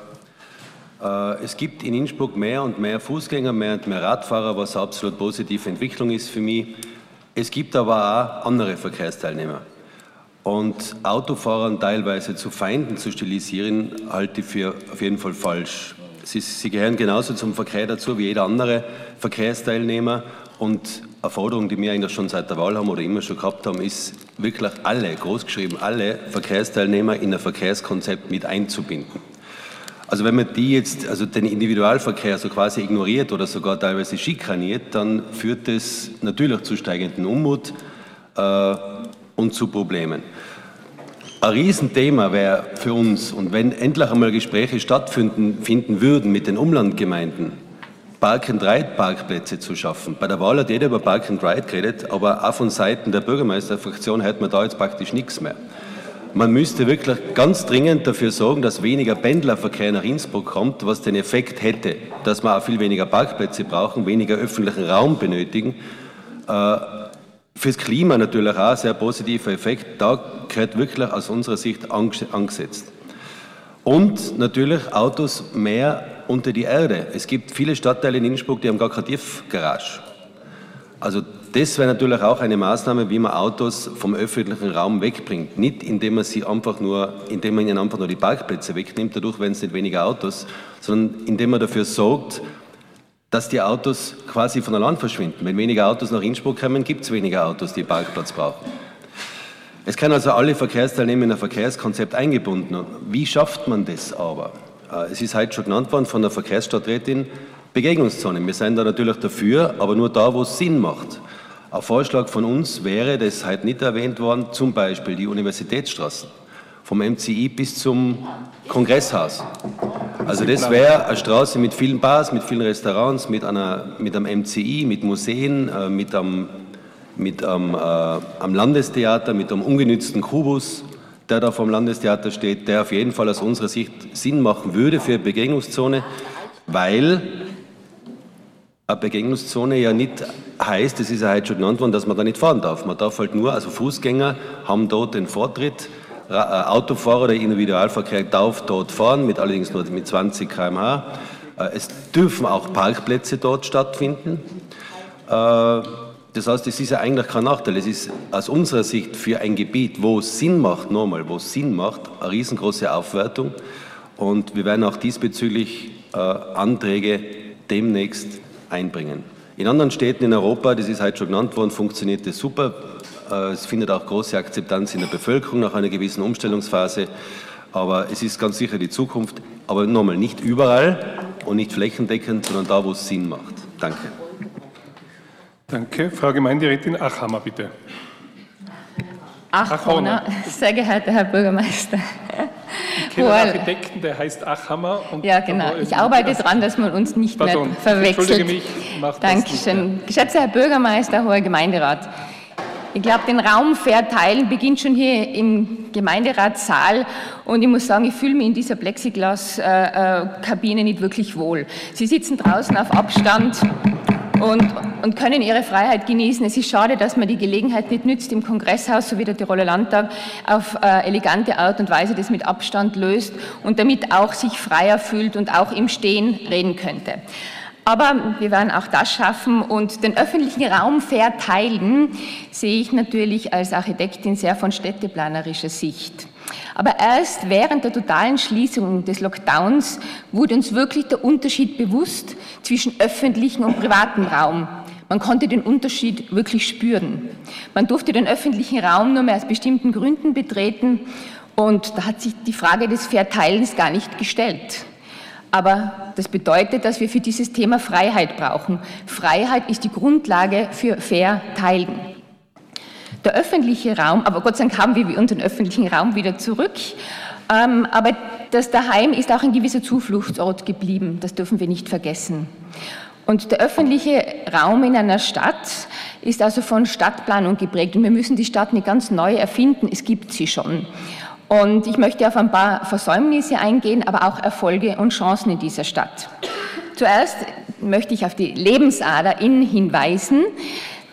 Äh, es gibt in Innsbruck mehr und mehr Fußgänger, mehr und mehr Radfahrer, was eine absolut positive Entwicklung ist für mich. Es gibt aber auch andere Verkehrsteilnehmer. Und Autofahrern teilweise zu Feinden zu stilisieren, halte ich für auf jeden Fall falsch. Sie, sie gehören genauso zum Verkehr dazu wie jeder andere Verkehrsteilnehmer. Und eine Forderung, die wir eigentlich schon seit der Wahl haben oder immer schon gehabt haben, ist wirklich alle, großgeschrieben, alle Verkehrsteilnehmer in ein Verkehrskonzept mit einzubinden. Also wenn man die jetzt, also den Individualverkehr so quasi ignoriert oder sogar teilweise schikaniert, dann führt das natürlich zu steigenden Unmut äh, und zu Problemen. Ein Riesenthema wäre für uns, und wenn endlich einmal Gespräche stattfinden finden würden mit den Umlandgemeinden, Park-and-Ride-Parkplätze zu schaffen. Bei der Wahl hat jeder über Park-and-Ride geredet, aber auch von Seiten der Bürgermeisterfraktion hört man da jetzt praktisch nichts mehr. Man müsste wirklich ganz dringend dafür sorgen, dass weniger Pendlerverkehr nach Innsbruck kommt, was den Effekt hätte, dass wir auch viel weniger Parkplätze brauchen, weniger öffentlichen Raum benötigen. Äh, fürs Klima natürlich auch ein sehr positiver Effekt. Da gehört wirklich aus unserer Sicht angesetzt. Und natürlich Autos mehr unter die Erde. Es gibt viele Stadtteile in Innsbruck, die haben gar keine Tiefgarage. Also das wäre natürlich auch eine Maßnahme, wie man Autos vom öffentlichen Raum wegbringt. Nicht indem man sie einfach nur, indem man ihnen einfach nur die Parkplätze wegnimmt, dadurch werden es nicht weniger Autos, sondern indem man dafür sorgt, dass die Autos quasi von allein verschwinden. Wenn weniger Autos nach Innsbruck kommen, gibt es weniger Autos, die Parkplatz brauchen. Es können also alle Verkehrsteilnehmer in ein Verkehrskonzept eingebunden. Wie schafft man das aber? Äh, es ist heute schon genannt worden von der Verkehrsstadträtin, Begegnungszonen. Wir sind da natürlich dafür, aber nur da, wo es Sinn macht. Ein Vorschlag von uns wäre, das ist heute nicht erwähnt worden, zum Beispiel die Universitätsstraßen vom MCI bis zum Kongresshaus. Also das wäre eine Straße mit vielen Bars, mit vielen Restaurants, mit, einer, mit einem MCI, mit Museen, äh, mit einem, mit einem, äh, am Landestheater, mit einem ungenützten Kubus, der da vom Landestheater steht, der auf jeden Fall aus unserer Sicht Sinn machen würde für eine Begegnungszone, weil eine Begegnungszone ja nicht heißt, das ist ja heute schon genannt worden, dass man da nicht fahren darf. Man darf halt nur, also Fußgänger haben dort den Vortritt, äh, Autofahrer oder Individualverkehr darf dort fahren, mit allerdings nur mit 20 km/h. Äh, es dürfen auch Parkplätze dort stattfinden. Äh, das heißt, es ist ja eigentlich kein Nachteil. Es ist aus unserer Sicht für ein Gebiet, wo es Sinn macht, nochmal, wo es Sinn macht, eine riesengroße Aufwertung. Und wir werden auch diesbezüglich Anträge demnächst einbringen. In anderen Städten in Europa, das ist heute schon genannt worden, funktioniert das super. Äh, es findet auch große Akzeptanz in der Bevölkerung nach einer gewissen Umstellungsphase. Aber es ist ganz sicher die Zukunft. Aber nochmal, nicht überall und nicht flächendeckend, sondern da, wo es Sinn macht. Danke. Danke. Frau Gemeinderätin Achhammer, bitte. Achhammer, sehr geehrter Herr Bürgermeister. Kenne einen Architekten, der heißt Achhammer. ja, genau. Ich arbeite daran, dass man uns nicht Pardon, mehr verwechselt. Entschuldige mich. Dankeschön. Geschätzter Herr Bürgermeister, hoher Gemeinderat. Ich glaube, den Raum verteilen beginnt schon hier im Gemeinderatssaal und ich muss sagen, ich fühle mich in dieser Plexiglas-Kabine äh, äh, nicht wirklich wohl. Sie sitzen draußen auf Abstand und, und können ihre Freiheit genießen. Es ist schade, dass man die Gelegenheit nicht nützt, im Kongresshaus, so wie der Tiroler Landtag, auf äh, elegante Art und Weise das mit Abstand löst und damit auch sich freier fühlt und auch im Stehen reden könnte. Aber wir werden auch das schaffen und den öffentlichen Raum verteilen, sehe ich natürlich als Architektin sehr von städteplanerischer Sicht. Aber erst während der totalen Schließung des Lockdowns wurde uns wirklich der Unterschied bewusst zwischen öffentlichem und privatem Raum. Man konnte den Unterschied wirklich spüren. Man durfte den öffentlichen Raum nur mehr aus bestimmten Gründen betreten und da hat sich die Frage des Verteilens gar nicht gestellt. Aber das bedeutet, dass wir für dieses Thema Freiheit brauchen. Freiheit ist die Grundlage für Verteilen. Der öffentliche Raum, aber Gott sei Dank haben wir unseren öffentlichen Raum wieder zurück. Ähm, aber das Daheim ist auch ein gewisser Zufluchtsort geblieben. Das dürfen wir nicht vergessen. Und der öffentliche Raum in einer Stadt ist also von Stadtplanung geprägt. Und wir müssen die Stadt nicht ganz neu erfinden. Es gibt sie schon. Und ich möchte auf ein paar Versäumnisse eingehen, aber auch Erfolge und Chancen in dieser Stadt. Zuerst möchte ich auf die Lebensader Inn hinweisen.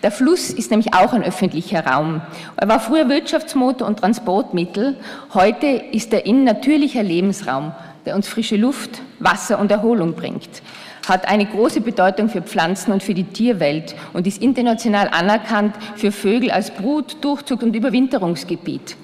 Der Fluss ist nämlich auch ein öffentlicher Raum. Er war früher Wirtschaftsmotor und Transportmittel. Heute ist er Inn natürlicher Lebensraum, der uns frische Luft, Wasser und Erholung bringt hat eine große Bedeutung für Pflanzen und für die Tierwelt und ist international anerkannt für Vögel als Brut-, Durchzug- und Überwinterungsgebiet.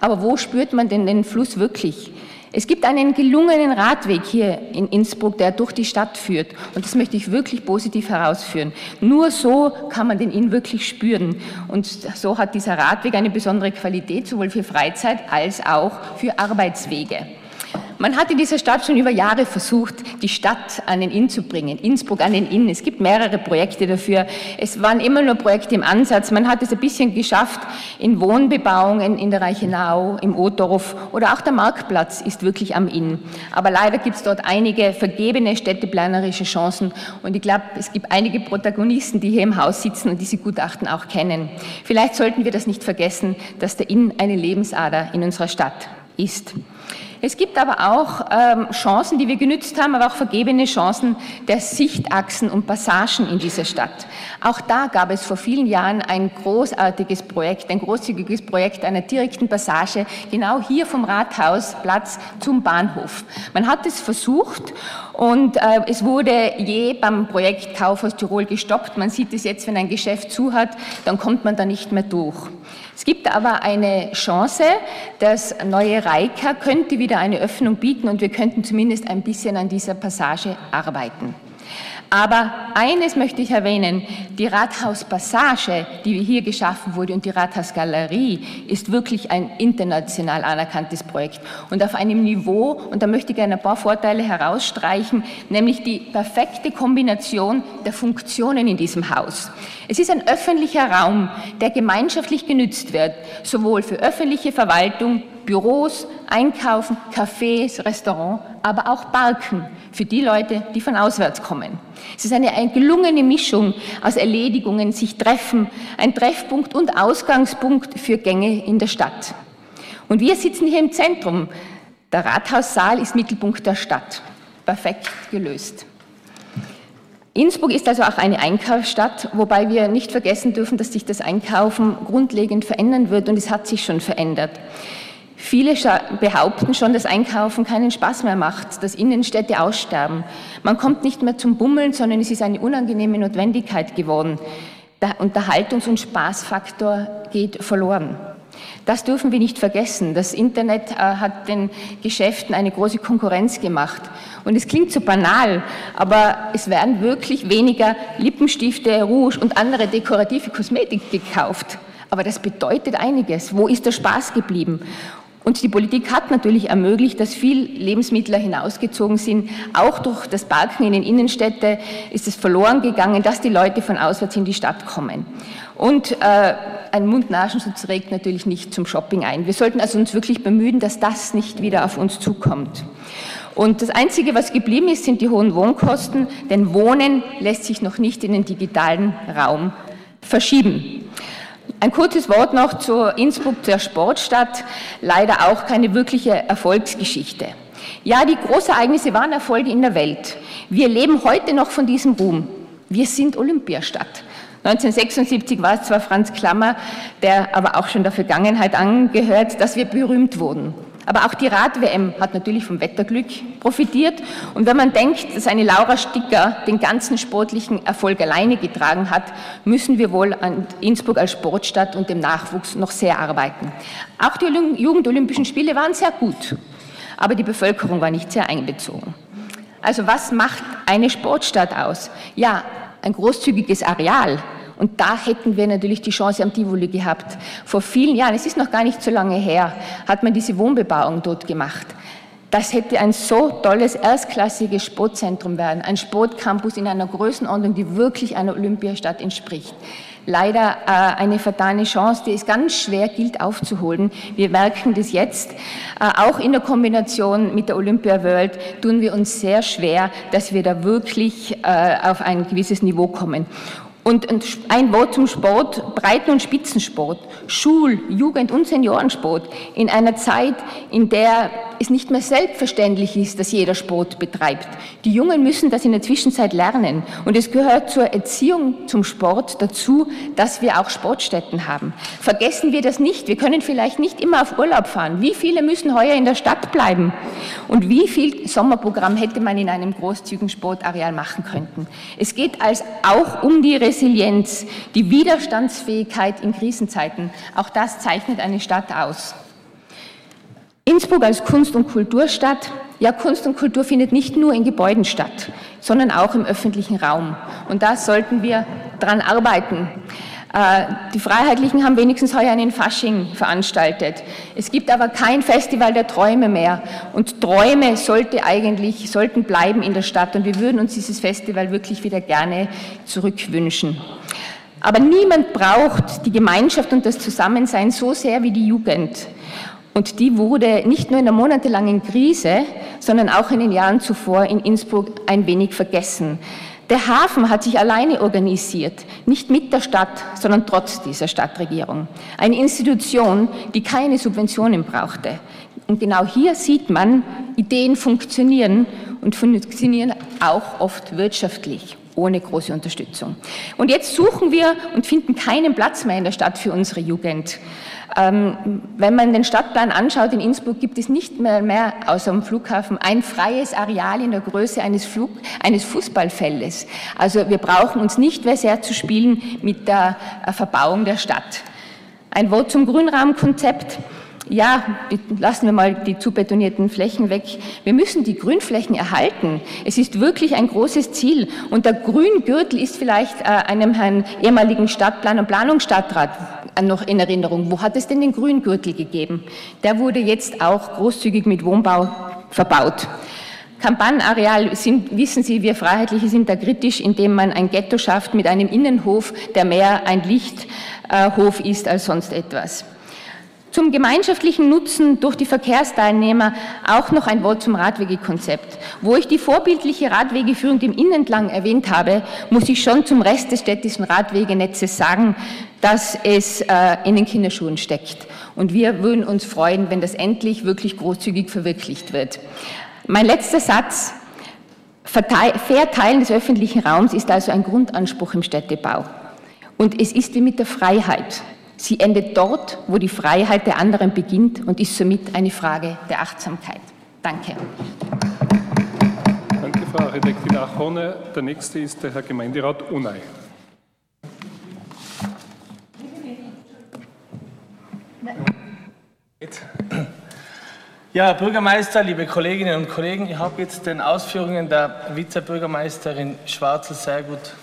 Aber wo spürt man denn den Fluss wirklich? Es gibt einen gelungenen Radweg hier in Innsbruck, der durch die Stadt führt. Und das möchte ich wirklich positiv herausführen. Nur so kann man den Inn wirklich spüren. Und so hat dieser Radweg eine besondere Qualität, sowohl für Freizeit als auch für Arbeitswege. Man hat in dieser Stadt schon über Jahre versucht, die Stadt an den Inn zu bringen, Innsbruck an den Inn. Es gibt mehrere Projekte dafür. Es waren immer nur Projekte im Ansatz. Man hat es ein bisschen geschafft in Wohnbebauungen in der Reichenau, im Ottorf oder auch der Marktplatz ist wirklich am Inn. Aber leider gibt es dort einige vergebene städteplanerische Chancen und ich glaube, es gibt einige Protagonisten, die hier im Haus sitzen und diese Gutachten auch kennen. Vielleicht sollten wir das nicht vergessen, dass der Inn eine Lebensader in unserer Stadt ist. Es gibt aber auch ähm, Chancen, die wir genützt haben, aber auch vergebene Chancen der Sichtachsen und Passagen in dieser Stadt. Auch da gab es vor vielen Jahren ein großartiges Projekt, ein großzügiges Projekt einer direkten Passage, genau hier vom Rathausplatz zum Bahnhof. Man hat es versucht und äh, es wurde je beim Projekt Kaufhaus Tirol gestoppt. Man sieht es jetzt, wenn ein Geschäft zu hat, dann kommt man da nicht mehr durch. Es gibt aber eine Chance, das neue Reika könnte wieder eine Öffnung bieten und wir könnten zumindest ein bisschen an dieser Passage arbeiten. Aber eines möchte ich erwähnen, die Rathauspassage, die hier geschaffen wurde und die Rathausgalerie ist wirklich ein international anerkanntes Projekt und auf einem Niveau, und da möchte ich gerne ein paar Vorteile herausstreichen, nämlich die perfekte Kombination der Funktionen in diesem Haus. Es ist ein öffentlicher Raum, der gemeinschaftlich genützt wird, sowohl für öffentliche Verwaltung, Büros, Einkaufen, Cafés, Restaurants, aber auch Barken für die Leute, die von auswärts kommen. Es ist eine, eine gelungene Mischung aus Erledigungen, sich treffen, ein Treffpunkt und Ausgangspunkt für Gänge in der Stadt. Und wir sitzen hier im Zentrum. Der Rathaussaal ist Mittelpunkt der Stadt. Perfekt gelöst. Innsbruck ist also auch eine Einkaufsstadt, wobei wir nicht vergessen dürfen, dass sich das Einkaufen grundlegend verändern wird und es hat sich schon verändert. Viele behaupten schon, dass Einkaufen keinen Spaß mehr macht, dass Innenstädte aussterben. Man kommt nicht mehr zum Bummeln, sondern es ist eine unangenehme Notwendigkeit geworden. Der Unterhaltungs- und Spaßfaktor geht verloren. Das dürfen wir nicht vergessen. Das Internet äh, hat den Geschäften eine große Konkurrenz gemacht. Und es klingt so banal, aber es werden wirklich weniger Lippenstifte, Rouge und andere dekorative Kosmetik gekauft. Aber das bedeutet einiges. Wo ist der Spaß geblieben? Und die Politik hat natürlich ermöglicht, dass viel Lebensmittel hinausgezogen sind. Auch durch das Parken in den Innenstädten ist es verloren gegangen, dass die Leute von auswärts in die Stadt kommen. Und äh, ein Mund-Nasenschutz regt natürlich nicht zum Shopping ein. Wir sollten also uns wirklich bemühen, dass das nicht wieder auf uns zukommt. Und das Einzige, was geblieben ist, sind die hohen Wohnkosten, denn Wohnen lässt sich noch nicht in den digitalen Raum verschieben. Ein kurzes Wort noch zu Innsbruck, der Sportstadt. Leider auch keine wirkliche Erfolgsgeschichte. Ja, die Großereignisse waren Erfolge in der Welt. Wir leben heute noch von diesem Ruhm. Wir sind Olympiastadt. 1976 war es zwar Franz Klammer, der aber auch schon der Vergangenheit angehört, dass wir berühmt wurden. Aber auch die Rad-WM hat natürlich vom Wetterglück profitiert. Und wenn man denkt, dass eine Laura Sticker den ganzen sportlichen Erfolg alleine getragen hat, müssen wir wohl an Innsbruck als Sportstadt und dem Nachwuchs noch sehr arbeiten. Auch die Jugendolympischen Spiele waren sehr gut, aber die Bevölkerung war nicht sehr einbezogen. Also was macht eine Sportstadt aus? Ja, ein großzügiges Areal, und da hätten wir natürlich die Chance am Tivoli gehabt. Vor vielen Jahren, es ist noch gar nicht so lange her, hat man diese Wohnbebauung dort gemacht. Das hätte ein so tolles, erstklassiges Sportzentrum werden, ein Sportcampus in einer Größenordnung, die wirklich einer Olympiastadt entspricht. Leider äh, eine vertane Chance, die es ganz schwer gilt aufzuholen. Wir merken das jetzt. Äh, auch in der Kombination mit der Olympia World tun wir uns sehr schwer, dass wir da wirklich äh, auf ein gewisses Niveau kommen. Und ein Wort zum Sport, Breiten- und Spitzensport, Schul-, Jugend- und Seniorensport in einer Zeit, in der es nicht mehr selbstverständlich ist, dass jeder Sport betreibt. Die Jungen müssen das in der Zwischenzeit lernen. Und es gehört zur Erziehung zum Sport dazu, dass wir auch Sportstätten haben. Vergessen wir das nicht. Wir können vielleicht nicht immer auf Urlaub fahren. Wie viele müssen heuer in der Stadt bleiben? Und wie viel Sommerprogramm hätte man in einem großzügigen Sportareal machen können? Es geht also auch um die Resilienz, die Widerstandsfähigkeit in Krisenzeiten. Auch das zeichnet eine Stadt aus. Innsbruck als Kunst- und Kulturstadt, ja, Kunst und Kultur findet nicht nur in Gebäuden statt, sondern auch im öffentlichen Raum. Und da sollten wir dran arbeiten. Äh, die Freiheitlichen haben wenigstens heuer einen Fasching veranstaltet. Es gibt aber kein Festival der Träume mehr. Und Träume sollte eigentlich, sollten bleiben in der Stadt. Und wir würden uns dieses Festival wirklich wieder gerne zurückwünschen. Aber niemand braucht die Gemeinschaft und das Zusammensein so sehr wie die Jugend. Und die wurde nicht nur in der monatelangen Krise, sondern auch in den Jahren zuvor in Innsbruck ein wenig vergessen. Der Hafen hat sich alleine organisiert, nicht mit der Stadt, sondern trotz dieser Stadtregierung. Eine Institution, die keine Subventionen brauchte. Und genau hier sieht man, Ideen funktionieren und funktionieren auch oft wirtschaftlich ohne große Unterstützung. Und jetzt suchen wir und finden keinen Platz mehr in der Stadt für unsere Jugend. Ähm, wenn man den Stadtplan anschaut, in Innsbruck gibt es nicht mehr, mehr außer dem Flughafen ein freies Areal in der Größe eines, Flug, eines Fußballfeldes. Also wir brauchen uns nicht mehr sehr zu spielen mit der äh, Verbauung der Stadt. Ein Wort zum Grünraumkonzept. Ja, lassen wir mal die zu betonierten Flächen weg. Wir müssen die Grünflächen erhalten. Es ist wirklich ein großes Ziel. Und der Grüngürtel ist vielleicht äh, einem Herrn ehemaligen Stadtplan- und Planungsstadtrat noch in Erinnerung. Wo hat es denn den Grüngürtel gegeben? Der wurde jetzt auch großzügig mit Wohnbau verbaut. Kampagnenareal sind, wissen Sie, wir Freiheitliche sind da kritisch, indem man ein Ghetto schafft mit einem Innenhof, der mehr ein Lichthof ist als sonst etwas. Zum gemeinschaftlichen Nutzen durch die Verkehrsteilnehmer auch noch ein Wort zum Radwegekonzept. Wo ich die vorbildliche Radwegeführung im Innenentlang erwähnt habe, muss ich schon zum Rest des städtischen Radwegenetzes sagen, dass es äh, in den Kinderschuhen steckt. Und wir würden uns freuen, wenn das endlich wirklich großzügig verwirklicht wird. Mein letzter Satz. Fair Teilen des öffentlichen Raums ist also ein Grundanspruch im Städtebau. Und es ist wie mit der Freiheit. Sie endet dort, wo die Freiheit der anderen beginnt und ist somit eine Frage der Achtsamkeit. Danke. Danke, Frau Architektin Achone. Der nächste ist der Herr Gemeinderat Unai. Ja, Herr Bürgermeister, liebe Kolleginnen und Kollegen, ich habe jetzt den Ausführungen der Vizebürgermeisterin Schwarzel sehr gut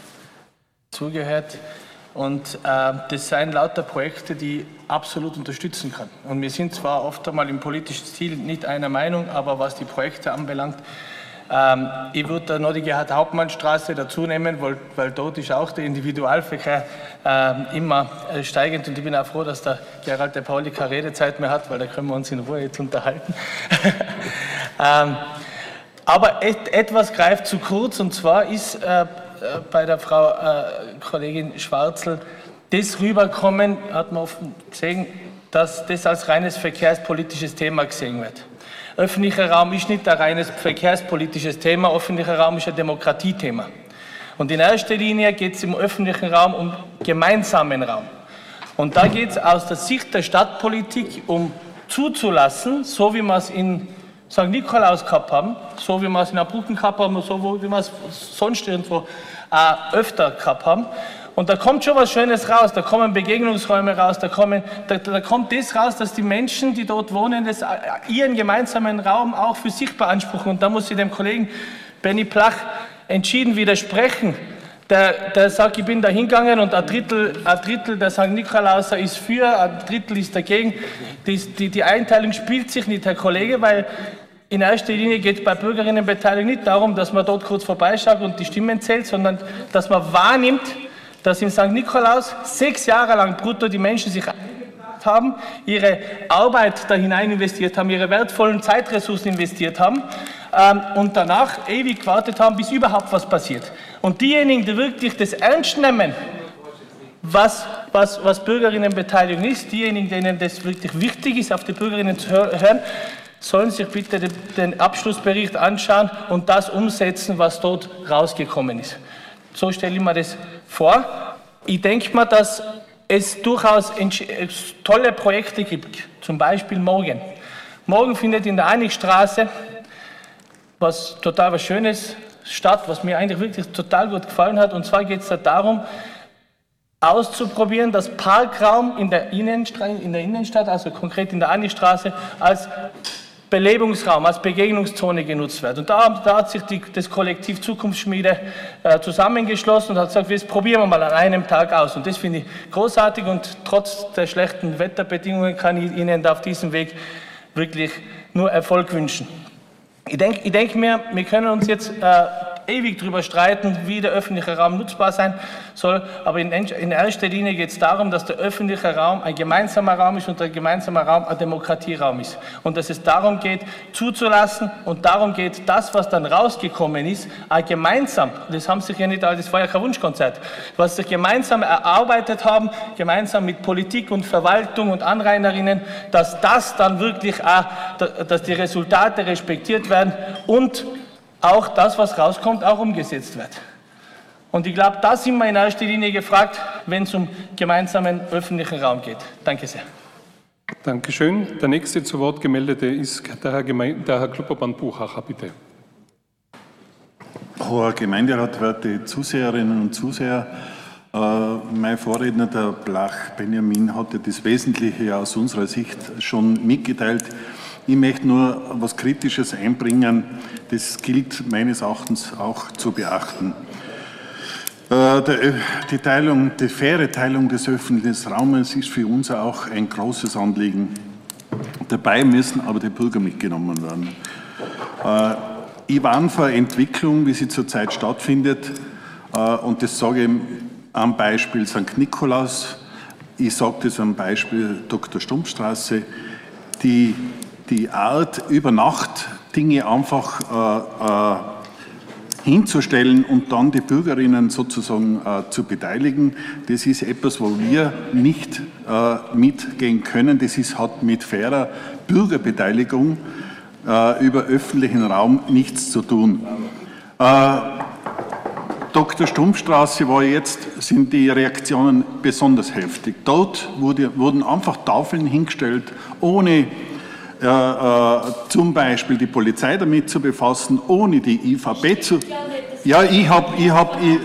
zugehört. Und äh, das sind lauter Projekte, die absolut unterstützen kann. Und wir sind zwar oft einmal im politischen Stil nicht einer Meinung, aber was die Projekte anbelangt, ähm, ich würde da noch die Gerhard-Hauptmann-Straße dazu nehmen, weil, weil dort ist auch der Individualverkehr äh, immer äh, steigend und ich bin auch froh, dass der Gerald der Pauli keine Redezeit mehr hat, weil da können wir uns in Ruhe jetzt unterhalten. ähm, aber et, etwas greift zu kurz und zwar ist äh, bei der Frau äh, Kollegin Schwarzel das rüberkommen, hat man oft gesehen, dass das als reines verkehrspolitisches Thema gesehen wird. Öffentlicher Raum ist nicht ein reines verkehrspolitisches Thema, öffentlicher Raum ist ein Demokratiethema. Und in erster Linie geht es im öffentlichen Raum um gemeinsamen Raum. Und da geht es aus der Sicht der Stadtpolitik um zuzulassen, so wie wir es in St. Nikolaus gehabt haben, so wie wir es in Abrücken gehabt haben, so wie wir es sonst irgendwo äh, öfter gehabt haben. Und da kommt schon was Schönes raus, da kommen Begegnungsräume raus, da, kommen, da, da kommt das raus, dass die Menschen, die dort wohnen, das, äh, ihren gemeinsamen Raum auch für sich beanspruchen. Und da muss ich dem Kollegen Benny Plach entschieden widersprechen. Der, der sagt, ich bin da hingegangen und ein Drittel, ein Drittel der St. Nikolauser ist für, ein Drittel ist dagegen. Die, die, die Einteilung spielt sich nicht, Herr Kollege, weil in erster Linie geht es bei Bürgerinnenbeteiligung nicht darum, dass man dort kurz vorbeischaut und die Stimmen zählt, sondern dass man wahrnimmt, dass in St. Nikolaus sechs Jahre lang brutto die Menschen sich haben, ihre Arbeit da hinein investiert haben, ihre wertvollen Zeitressourcen investiert haben ähm, und danach ewig gewartet haben, bis überhaupt was passiert. Und diejenigen, die wirklich das ernst nehmen, was, was, was Bürgerinnenbeteiligung ist, diejenigen, denen das wirklich wichtig ist, auf die Bürgerinnen zu hören, sollen sich bitte den Abschlussbericht anschauen und das umsetzen, was dort rausgekommen ist. So stelle ich mir das vor. Ich denke mir, dass es durchaus tolle Projekte gibt, zum Beispiel morgen. Morgen findet in der Einigstraße was total was Schönes statt, was mir eigentlich wirklich total gut gefallen hat. Und zwar geht es da darum, auszuprobieren, das Parkraum in der, Innenstadt, in der Innenstadt, also konkret in der Annistraße, als Belebungsraum, als Begegnungszone genutzt wird. Und da, da hat sich die, das Kollektiv Zukunftsschmiede äh, zusammengeschlossen und hat gesagt, das probieren wir mal an einem Tag aus. Und das finde ich großartig und trotz der schlechten Wetterbedingungen kann ich Ihnen auf diesem Weg wirklich nur Erfolg wünschen. Ich denke ich denk mir, wir können uns jetzt äh, ewig darüber streiten, wie der öffentliche Raum nutzbar sein soll. Aber in, in erster Linie geht es darum, dass der öffentliche Raum ein gemeinsamer Raum ist und der gemeinsame Raum ein Demokratieraum ist. Und dass es darum geht, zuzulassen und darum geht, das, was dann rausgekommen ist, auch gemeinsam, das haben sich ja nicht, das war ja kein Wunschkonzert, was sich gemeinsam erarbeitet haben, gemeinsam mit Politik und Verwaltung und Anrainerinnen, dass das dann wirklich auch, dass die Resultate respektiert werden und auch das, was rauskommt, auch umgesetzt wird. Und ich glaube, da sind wir in erster Linie gefragt, wenn es um gemeinsamen öffentlichen Raum geht. Danke sehr. Dankeschön. Der nächste zu Wort gemeldete ist der Herr, Geme der Herr Kluppermann-Buchacher, bitte. Hoher Gemeinderat, werte Zuseherinnen und Zuseher, äh, mein Vorredner, der Blach Benjamin, hatte das Wesentliche aus unserer Sicht schon mitgeteilt. Ich möchte nur was Kritisches einbringen. Das gilt meines Erachtens auch zu beachten. Äh, die, Teilung, die faire Teilung des öffentlichen Raumes ist für uns auch ein großes Anliegen. Dabei müssen aber die Bürger mitgenommen werden. Äh, ich warne vor Entwicklung, wie sie zurzeit stattfindet, äh, und das sage ich am Beispiel St. Nikolaus, ich sage das am Beispiel Dr. Stumpfstraße, die die Art, über Nacht Dinge einfach äh, äh, hinzustellen und dann die Bürgerinnen sozusagen äh, zu beteiligen, das ist etwas, wo wir nicht äh, mitgehen können. Das ist, hat mit fairer Bürgerbeteiligung äh, über öffentlichen Raum nichts zu tun. Äh, Dr. Stumpfstraße war jetzt, sind die Reaktionen besonders heftig. Dort wurde, wurden einfach Tafeln hingestellt, ohne zum Beispiel die Polizei damit zu befassen, ohne die IVB zu. Ja, ich habe, ich hab, ich,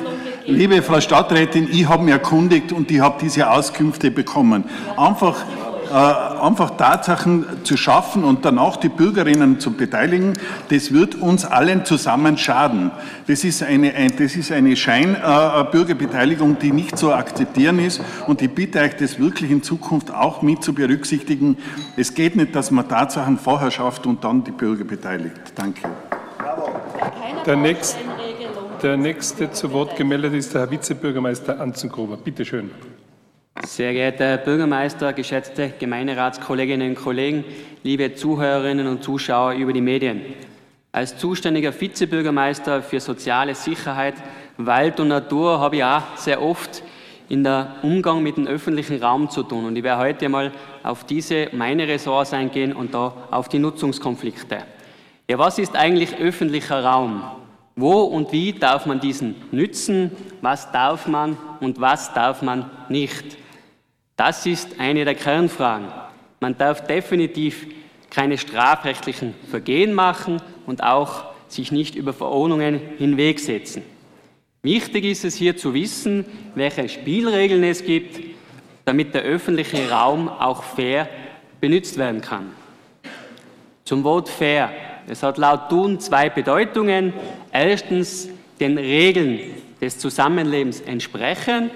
liebe Frau Stadträtin, ich habe mich erkundigt und ich habe diese Auskünfte bekommen. Einfach äh, einfach Tatsachen zu schaffen und danach die Bürgerinnen zu beteiligen, das wird uns allen zusammen schaden. Das ist eine, ein, das ist eine Scheinbürgerbeteiligung, äh, die nicht zu akzeptieren ist und ich bitte euch, das wirklich in Zukunft auch mit zu berücksichtigen. Es geht nicht, dass man Tatsachen vorher schafft und dann die Bürger beteiligt. Danke. Der nächste, der nächste zu Wort gemeldet ist der Herr Vizebürgermeister Anzengruber. Bitte schön. Sehr geehrter Herr Bürgermeister, geschätzte Gemeinderatskolleginnen und Kollegen, liebe Zuhörerinnen und Zuschauer über die Medien. Als zuständiger Vizebürgermeister für soziale Sicherheit, Wald und Natur habe ich auch sehr oft in der Umgang mit dem öffentlichen Raum zu tun. Und ich werde heute mal auf diese meine Ressorts eingehen und da auf die Nutzungskonflikte. Ja, was ist eigentlich öffentlicher Raum? Wo und wie darf man diesen nützen? Was darf man und was darf man nicht? Das ist eine der Kernfragen. Man darf definitiv keine strafrechtlichen Vergehen machen und auch sich nicht über Verordnungen hinwegsetzen. Wichtig ist es hier zu wissen, welche Spielregeln es gibt, damit der öffentliche Raum auch fair benutzt werden kann. Zum Wort fair. Es hat laut Thun zwei Bedeutungen. Erstens den Regeln des Zusammenlebens entsprechend,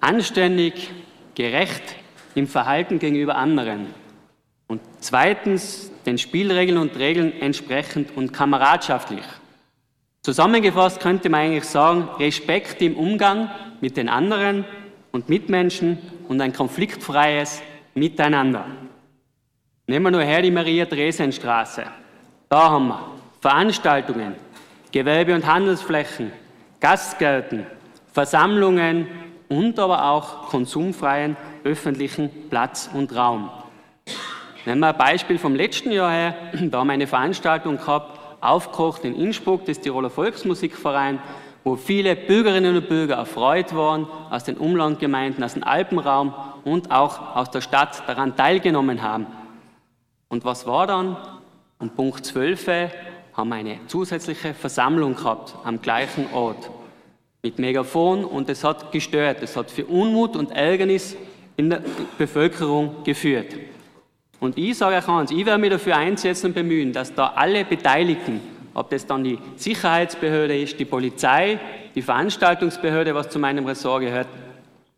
anständig, gerecht im Verhalten gegenüber anderen. Und zweitens den Spielregeln und Regeln entsprechend und kameradschaftlich. Zusammengefasst könnte man eigentlich sagen, Respekt im Umgang mit den anderen und Mitmenschen und ein konfliktfreies Miteinander. Nehmen wir nur her die Maria-Dresden-Straße. Da haben wir Veranstaltungen, Gewerbe- und Handelsflächen, Gastgärten, Versammlungen und aber auch konsumfreien öffentlichen Platz und Raum. Nehmen wir ein Beispiel vom letzten Jahr her. Da haben wir eine Veranstaltung gehabt, aufgekocht in Innsbruck, das Tiroler Volksmusikverein, wo viele Bürgerinnen und Bürger erfreut waren, aus den Umlandgemeinden, aus dem Alpenraum und auch aus der Stadt daran teilgenommen haben. Und was war dann? Um Punkt 12 haben wir eine zusätzliche Versammlung gehabt am gleichen Ort mit Megafon und es hat gestört. Es hat für Unmut und Ärgernis in der Bevölkerung geführt. Und ich sage euch eins, ich werde mich dafür einsetzen und bemühen, dass da alle Beteiligten, ob das dann die Sicherheitsbehörde ist, die Polizei, die Veranstaltungsbehörde, was zu meinem Ressort gehört,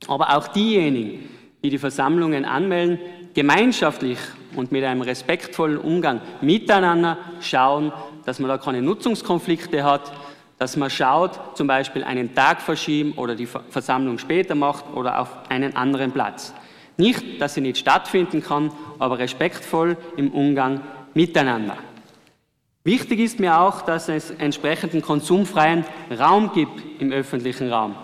aber auch diejenigen, die die Versammlungen anmelden, gemeinschaftlich und mit einem respektvollen Umgang miteinander schauen, dass man da keine Nutzungskonflikte hat, dass man schaut, zum Beispiel einen Tag verschieben oder die Versammlung später macht oder auf einen anderen Platz. Nicht, dass sie nicht stattfinden kann, aber respektvoll im Umgang miteinander. Wichtig ist mir auch, dass es entsprechenden konsumfreien Raum gibt im öffentlichen Raum,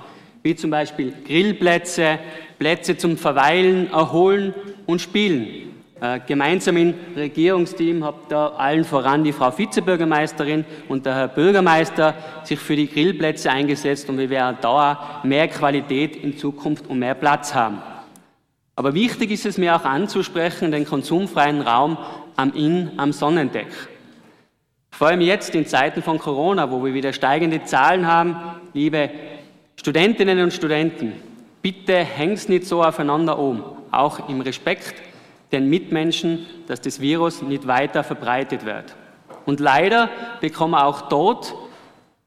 wie zum Beispiel Grillplätze, Plätze zum Verweilen, Erholen und Spielen. Äh, gemeinsam im Regierungsteam habt da allen voran die Frau Vizebürgermeisterin und der Herr Bürgermeister sich für die Grillplätze eingesetzt und wir werden da mehr Qualität in Zukunft und mehr Platz haben. Aber wichtig ist es mir auch anzusprechen, den konsumfreien Raum am Inn, am Sonnendeck. Vor allem jetzt in Zeiten von Corona, wo wir wieder steigende Zahlen haben, liebe Studentinnen und Studenten, bitte hängt nicht so aufeinander um, auch im Respekt den Mitmenschen, dass das Virus nicht weiter verbreitet wird. Und leider bekommen auch dort,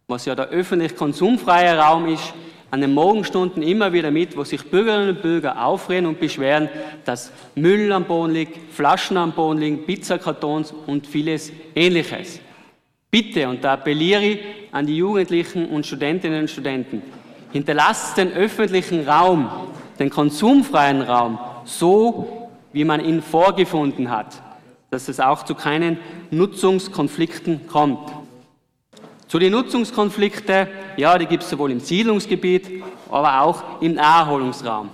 was ja der öffentlich konsumfreie Raum ist, an den Morgenstunden immer wieder mit, wo sich Bürgerinnen und Bürger aufregen und beschweren, dass Müll am Boden liegt, Flaschen am Boden liegen, Pizzakartons und vieles ähnliches. Bitte, und da appelliere ich an die Jugendlichen und Studentinnen und Studenten, hinterlasst den öffentlichen Raum, den konsumfreien Raum, so wie man ihn vorgefunden hat, dass es auch zu keinen Nutzungskonflikten kommt. Zu den Nutzungskonflikten, ja, die gibt es sowohl im Siedlungsgebiet, aber auch im Naherholungsraum.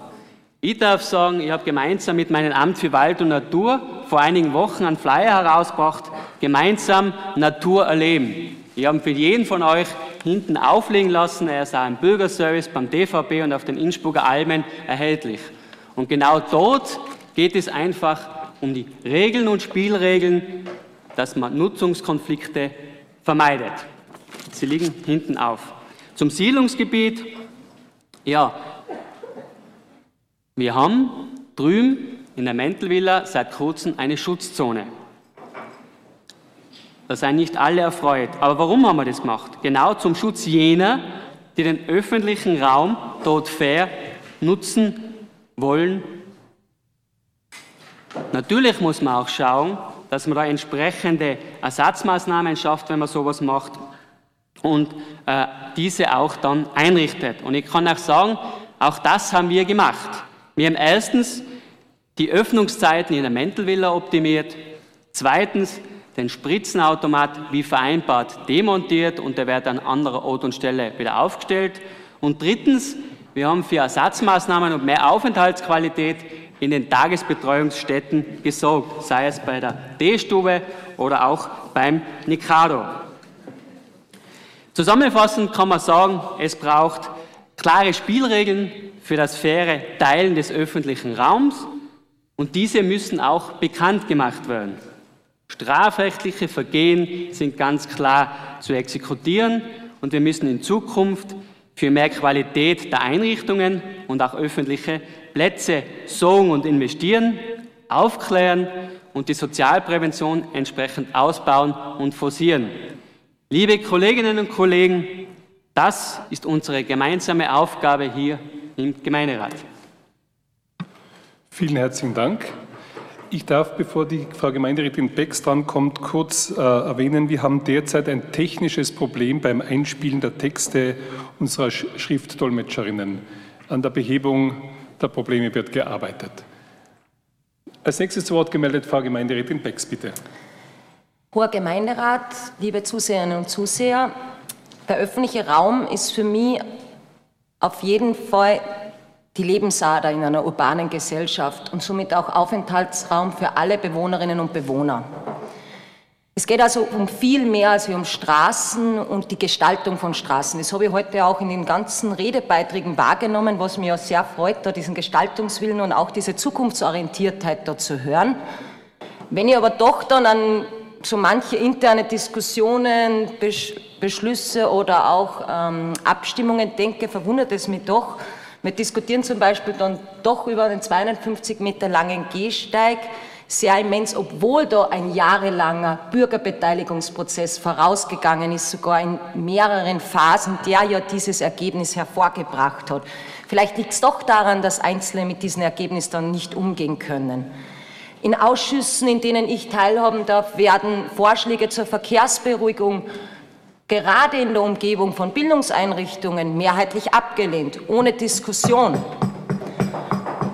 Ich darf sagen, ich habe gemeinsam mit meinem Amt für Wald und Natur vor einigen Wochen einen Flyer herausgebracht, gemeinsam Natur erleben. Ich habe für jeden von euch hinten auflegen lassen, er ist auch im Bürgerservice beim DVB und auf den Innsbrucker Almen erhältlich. Und genau dort geht es einfach um die Regeln und Spielregeln, dass man Nutzungskonflikte vermeidet. Sie liegen hinten auf. Zum Siedlungsgebiet, ja, wir haben drüben in der Mentelvilla seit kurzem eine Schutzzone. Da seien nicht alle erfreut. Aber warum haben wir das gemacht? Genau zum Schutz jener, die den öffentlichen Raum dort fair nutzen wollen Natürlich muss man auch schauen, dass man da entsprechende Ersatzmaßnahmen schafft, wenn man sowas macht und äh, diese auch dann einrichtet. Und ich kann auch sagen, auch das haben wir gemacht. Wir haben erstens die Öffnungszeiten in der Mental Villa optimiert, zweitens den Spritzenautomat wie vereinbart demontiert und der wird an anderer Ort und Stelle wieder aufgestellt und drittens wir haben für Ersatzmaßnahmen und mehr Aufenthaltsqualität in den Tagesbetreuungsstätten gesorgt, sei es bei der D-Stube oder auch beim Nikado. Zusammenfassend kann man sagen, es braucht klare Spielregeln für das faire Teilen des öffentlichen Raums und diese müssen auch bekannt gemacht werden. Strafrechtliche Vergehen sind ganz klar zu exekutieren und wir müssen in Zukunft für mehr Qualität der Einrichtungen und auch öffentliche Plätze sorgen und investieren, aufklären und die Sozialprävention entsprechend ausbauen und forcieren. Liebe Kolleginnen und Kollegen, das ist unsere gemeinsame Aufgabe hier im Gemeinderat. Vielen herzlichen Dank. Ich darf, bevor die Frau Gemeinderätin Becks drankommt, kurz äh, erwähnen, wir haben derzeit ein technisches Problem beim Einspielen der Texte unserer Sch Schriftdolmetscherinnen. An der Behebung der Probleme wird gearbeitet. Als nächstes zu Wort gemeldet Frau Gemeinderätin Becks, bitte. Hoher Gemeinderat, liebe Zuseherinnen und Zuseher, der öffentliche Raum ist für mich auf jeden Fall die Lebensader in einer urbanen Gesellschaft und somit auch Aufenthaltsraum für alle Bewohnerinnen und Bewohner. Es geht also um viel mehr als um Straßen und die Gestaltung von Straßen. Das habe ich heute auch in den ganzen Redebeiträgen wahrgenommen, was mir sehr freut, da diesen Gestaltungswillen und auch diese Zukunftsorientiertheit da zu hören. Wenn ich aber doch dann an so manche interne Diskussionen, Beschlüsse oder auch ähm, Abstimmungen denke, verwundert es mich doch, wir diskutieren zum Beispiel dann doch über einen 250 Meter langen Gehsteig sehr immens, obwohl da ein jahrelanger Bürgerbeteiligungsprozess vorausgegangen ist, sogar in mehreren Phasen, der ja dieses Ergebnis hervorgebracht hat. Vielleicht liegt es doch daran, dass Einzelne mit diesem Ergebnis dann nicht umgehen können. In Ausschüssen, in denen ich teilhaben darf, werden Vorschläge zur Verkehrsberuhigung gerade in der Umgebung von Bildungseinrichtungen mehrheitlich abgelehnt, ohne Diskussion.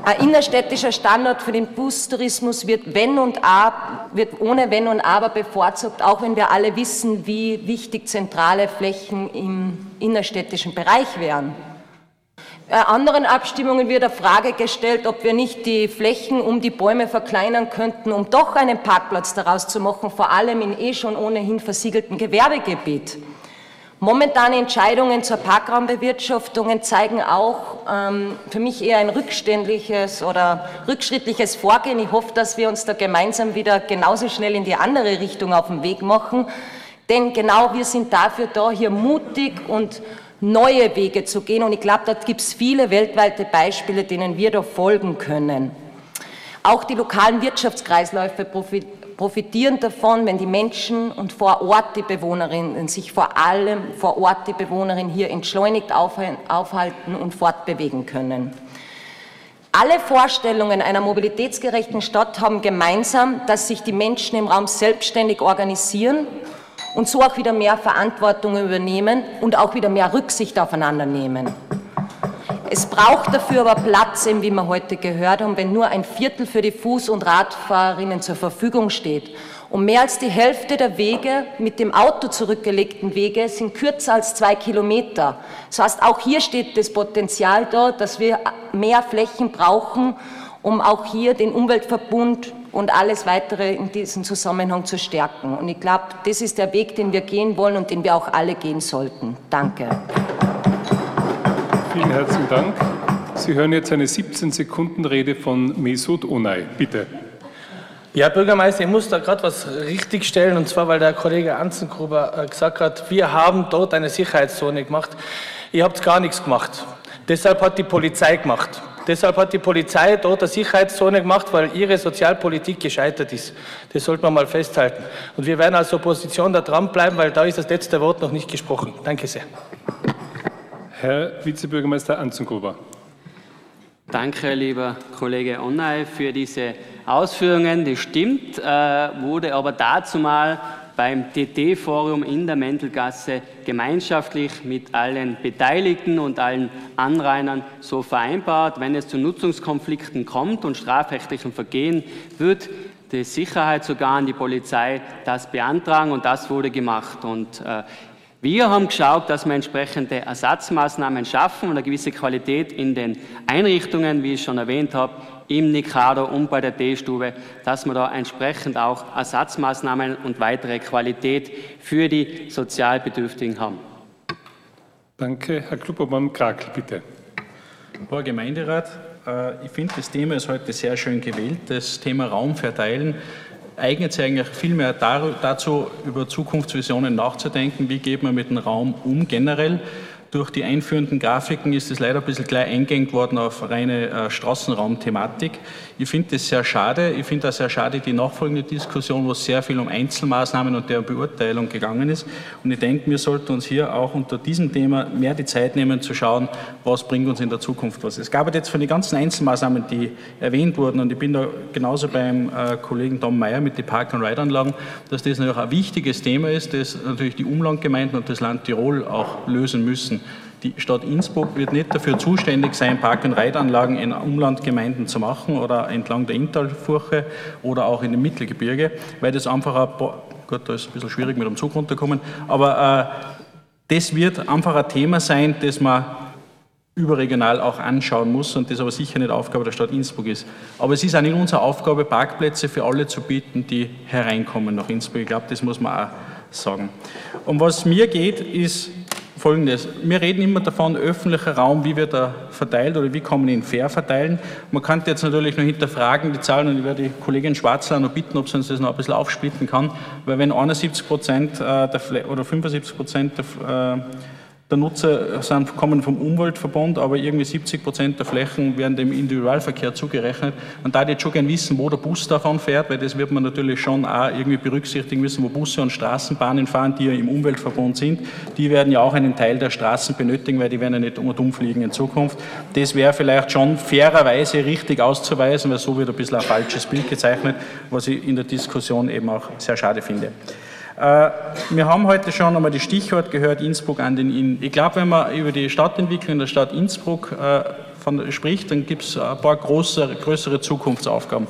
Ein innerstädtischer Standort für den Bustourismus wird, wenn und ab, wird ohne Wenn und Aber bevorzugt, auch wenn wir alle wissen, wie wichtig zentrale Flächen im innerstädtischen Bereich wären. Bei anderen Abstimmungen wird der Frage gestellt, ob wir nicht die Flächen um die Bäume verkleinern könnten, um doch einen Parkplatz daraus zu machen, vor allem in eh schon ohnehin versiegeltem Gewerbegebiet. Momentane Entscheidungen zur Parkraumbewirtschaftung zeigen auch ähm, für mich eher ein rückständliches oder rückschrittliches Vorgehen. Ich hoffe, dass wir uns da gemeinsam wieder genauso schnell in die andere Richtung auf den Weg machen. Denn genau wir sind dafür da, hier mutig und neue Wege zu gehen. Und ich glaube, da gibt es viele weltweite Beispiele, denen wir da folgen können. Auch die lokalen Wirtschaftskreisläufe profitieren davon, wenn die Menschen und vor Ort die Bewohnerinnen sich vor allem vor Ort die Bewohnerinnen hier entschleunigt aufhalten und fortbewegen können. Alle Vorstellungen einer mobilitätsgerechten Stadt haben gemeinsam, dass sich die Menschen im Raum selbstständig organisieren und so auch wieder mehr Verantwortung übernehmen und auch wieder mehr Rücksicht aufeinander nehmen. Es braucht dafür aber Platz, wie wir heute gehört haben, wenn nur ein Viertel für die Fuß- und Radfahrerinnen zur Verfügung steht. Und mehr als die Hälfte der Wege mit dem Auto zurückgelegten Wege sind kürzer als zwei Kilometer. Das heißt, auch hier steht das Potenzial da, dass wir mehr Flächen brauchen, um auch hier den Umweltverbund und alles weitere in diesem Zusammenhang zu stärken. Und ich glaube, das ist der Weg, den wir gehen wollen und den wir auch alle gehen sollten. Danke. Vielen herzlichen Dank. Sie hören jetzt eine 17-Sekunden-Rede von Mesut Onay. Bitte. Ja, Bürgermeister, ich muss da gerade was richtigstellen, und zwar, weil der Kollege Anzengruber äh, gesagt hat, wir haben dort eine Sicherheitszone gemacht. Ihr habt gar nichts gemacht. Deshalb hat die Polizei gemacht. Deshalb hat die Polizei dort eine Sicherheitszone gemacht, weil ihre Sozialpolitik gescheitert ist. Das sollte man mal festhalten. Und wir werden als Opposition da dranbleiben, weil da ist das letzte Wort noch nicht gesprochen. Danke sehr. Herr Vizebürgermeister Anzengruber. Danke, lieber Kollege Onnay, für diese Ausführungen. Das stimmt, äh, wurde aber dazu mal beim TT-Forum in der Mendelgasse gemeinschaftlich mit allen Beteiligten und allen Anrainern so vereinbart. Wenn es zu Nutzungskonflikten kommt und strafrechtlichen Vergehen, wird die Sicherheit sogar an die Polizei das beantragen und das wurde gemacht. Und äh, Wir haben geschaut, dass wir entsprechende Ersatzmaßnahmen schaffen und eine gewisse Qualität in den Einrichtungen, wie ich schon erwähnt habe, im Nikado und bei der D-Stube, dass wir da entsprechend auch Ersatzmaßnahmen und weitere Qualität für die Sozialbedürftigen haben. Danke. Herr Kluppermann-Krakel, bitte. Herr Gemeinderat, äh, ich finde, das Thema ist heute sehr schön gewählt. Das Thema Raum verteilen eignet sich eigentlich viel mehr dazu, über Zukunftsvisionen nachzudenken. Wie geht man mit dem Raum um generell? Durch die einführenden Grafiken ist es leider ein bisschen gleich eingeengt worden auf reine äh, Straßenraumthematik. Ich finde das sehr schade. Ich finde auch sehr schade die nachfolgende Diskussion, wo sehr viel um Einzelmaßnahmen und deren Beurteilung gegangen ist. Und ich denke, wir sollten uns hier auch unter diesem Thema mehr die Zeit nehmen, zu schauen, was bringt uns in der Zukunft was. Es gab jetzt von den ganzen Einzelmaßnahmen, die erwähnt wurden, und ich bin da genauso beim äh, Kollegen Tom Meyer mit den Park-and-Ride-Anlagen, dass das natürlich ein wichtiges Thema ist, das natürlich die Umlandgemeinden und das Land Tirol auch lösen müssen. Die Stadt Innsbruck wird nicht dafür zuständig sein, Park- und Reitanlagen in Umlandgemeinden zu machen oder entlang der Inntalfurche oder auch in dem Mittelgebirge, weil das einfach ein paar, gut, da ist ein bisschen schwierig mit dem Zug runterkommen, aber äh, das wird einfach ein Thema sein, das man überregional auch anschauen muss und das aber sicher nicht Aufgabe der Stadt Innsbruck ist. Aber es ist auch nicht unsere Aufgabe, Parkplätze für alle zu bieten, die hereinkommen nach Innsbruck. Ich glaube, das muss man auch sagen. Um was mir geht, ist Folgendes. Wir reden immer davon, öffentlicher Raum, wie wird er verteilt oder wie kann man ihn fair verteilen. Man könnte jetzt natürlich noch hinterfragen, die Zahlen, und ich werde die Kollegin Schwarzler noch bitten, ob sie uns das noch ein bisschen aufsplitten kann, weil wenn 71 Prozent äh, oder 75 Prozent der äh, der Nutzer sind, kommen vom Umweltverbund, aber irgendwie 70 Prozent der Flächen werden dem Individualverkehr zugerechnet. Und da jetzt schon gerne wissen, wo der Bus davon fährt, weil das wird man natürlich schon auch irgendwie berücksichtigen müssen, wo Busse und Straßenbahnen fahren, die ja im Umweltverbund sind. Die werden ja auch einen Teil der Straßen benötigen, weil die werden ja nicht um und um fliegen in Zukunft. Das wäre vielleicht schon fairerweise richtig auszuweisen, weil so wird ein bisschen ein falsches Bild gezeichnet, was ich in der Diskussion eben auch sehr schade finde. Äh, wir haben heute schon einmal das Stichwort gehört, Innsbruck an den Inn. Ich glaube, wenn man über die Stadtentwicklung der Stadt Innsbruck äh, von, spricht, dann gibt es ein paar größere, größere Zukunftsaufgaben.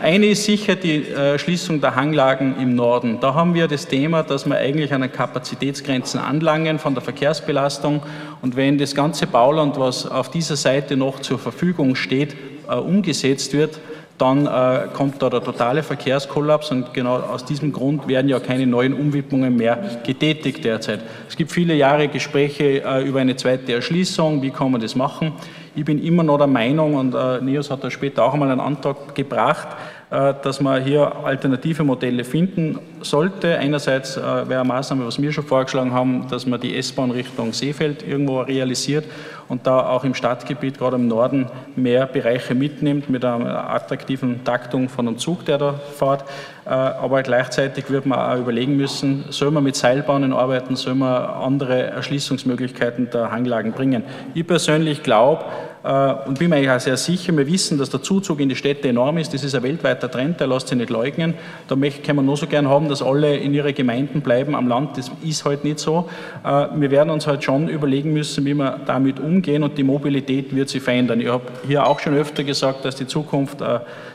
Eine ist sicher die äh, Schließung der Hanglagen im Norden. Da haben wir das Thema, dass wir eigentlich an den Kapazitätsgrenzen anlangen von der Verkehrsbelastung. Und wenn das ganze Bauland, was auf dieser Seite noch zur Verfügung steht, umgesetzt wird, dann äh, kommt da der totale Verkehrskollaps und genau aus diesem Grund werden ja keine neuen Umwidmungen mehr getätigt derzeit. Es gibt viele Jahre Gespräche äh, über eine zweite Erschließung, wie kann man das machen. Ich bin immer noch der Meinung, und äh, Nios hat da später auch einmal einen Antrag gebracht, dass man hier alternative Modelle finden sollte. Einerseits äh, wäre eine Maßnahme, was wir schon vorgeschlagen haben, dass man die S-Bahn Richtung Seefeld irgendwo realisiert und da auch im Stadtgebiet, gerade im Norden, mehr Bereiche mitnimmt mit einer attraktiven Taktung von einem Zug, der da fährt. Äh, aber gleichzeitig wird man auch überlegen müssen, soll man mit Seilbahnen arbeiten, soll man andere Erschließungsmöglichkeiten der Hanglagen bringen. Ich persönlich glaube, äh, und bin mir eigentlich auch sehr sicher, wir wissen, dass der Zuzug in die Städte enorm ist. Das ist ein weltweiter Trend, der lässt sich nicht leugnen. Da können wir nur so gern haben, dass alle in ihre Gemeinden bleiben. Am Land, das ist halt nicht so. Äh, wir werden uns halt schon überlegen müssen, wie wir damit umgehen und die Mobilität wird sich verändern. Ich habe hier auch schon öfter gesagt, dass die Zukunft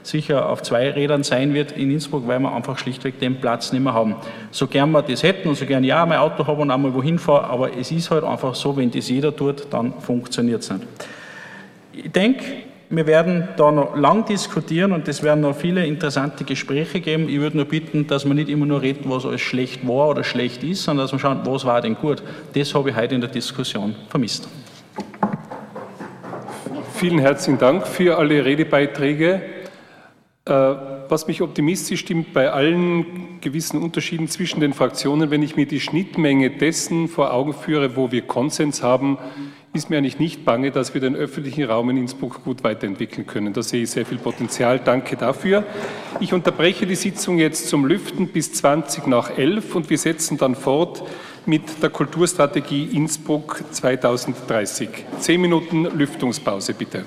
sicher auf zwei Rädern sein wird in Innsbruck, weil wir einfach schlichtweg den Platz nicht mehr haben. So gern wir das hätten und so gern ja mein Auto habe und einmal wohin fahre, aber es ist halt einfach so, wenn das jeder tut, dann funktioniert es nicht. Ich denke, wir werden da noch lang diskutieren und es werden noch viele interessante Gespräche geben. Ich würde nur bitten, dass wir nicht immer nur reden, was alles schlecht war oder schlecht ist, sondern dass wir schauen, was war denn gut. Das habe ich heute in der Diskussion vermisst. Vielen herzlichen Dank für alle Redebeiträge. Was mich optimistisch stimmt bei allen gewissen Unterschieden zwischen den Fraktionen, wenn ich mir die Schnittmenge dessen vor Augen führe, wo wir Konsens haben, ist mir eigentlich nicht bange, dass wir den öffentlichen Raum in Innsbruck gut weiterentwickeln können. Da sehe ich sehr viel Potenzial. Danke dafür. Ich unterbreche die Sitzung jetzt zum Lüften bis 20 nach 11 und wir setzen dann fort mit der Kulturstrategie Innsbruck 2030. Zehn Minuten Lüftungspause bitte.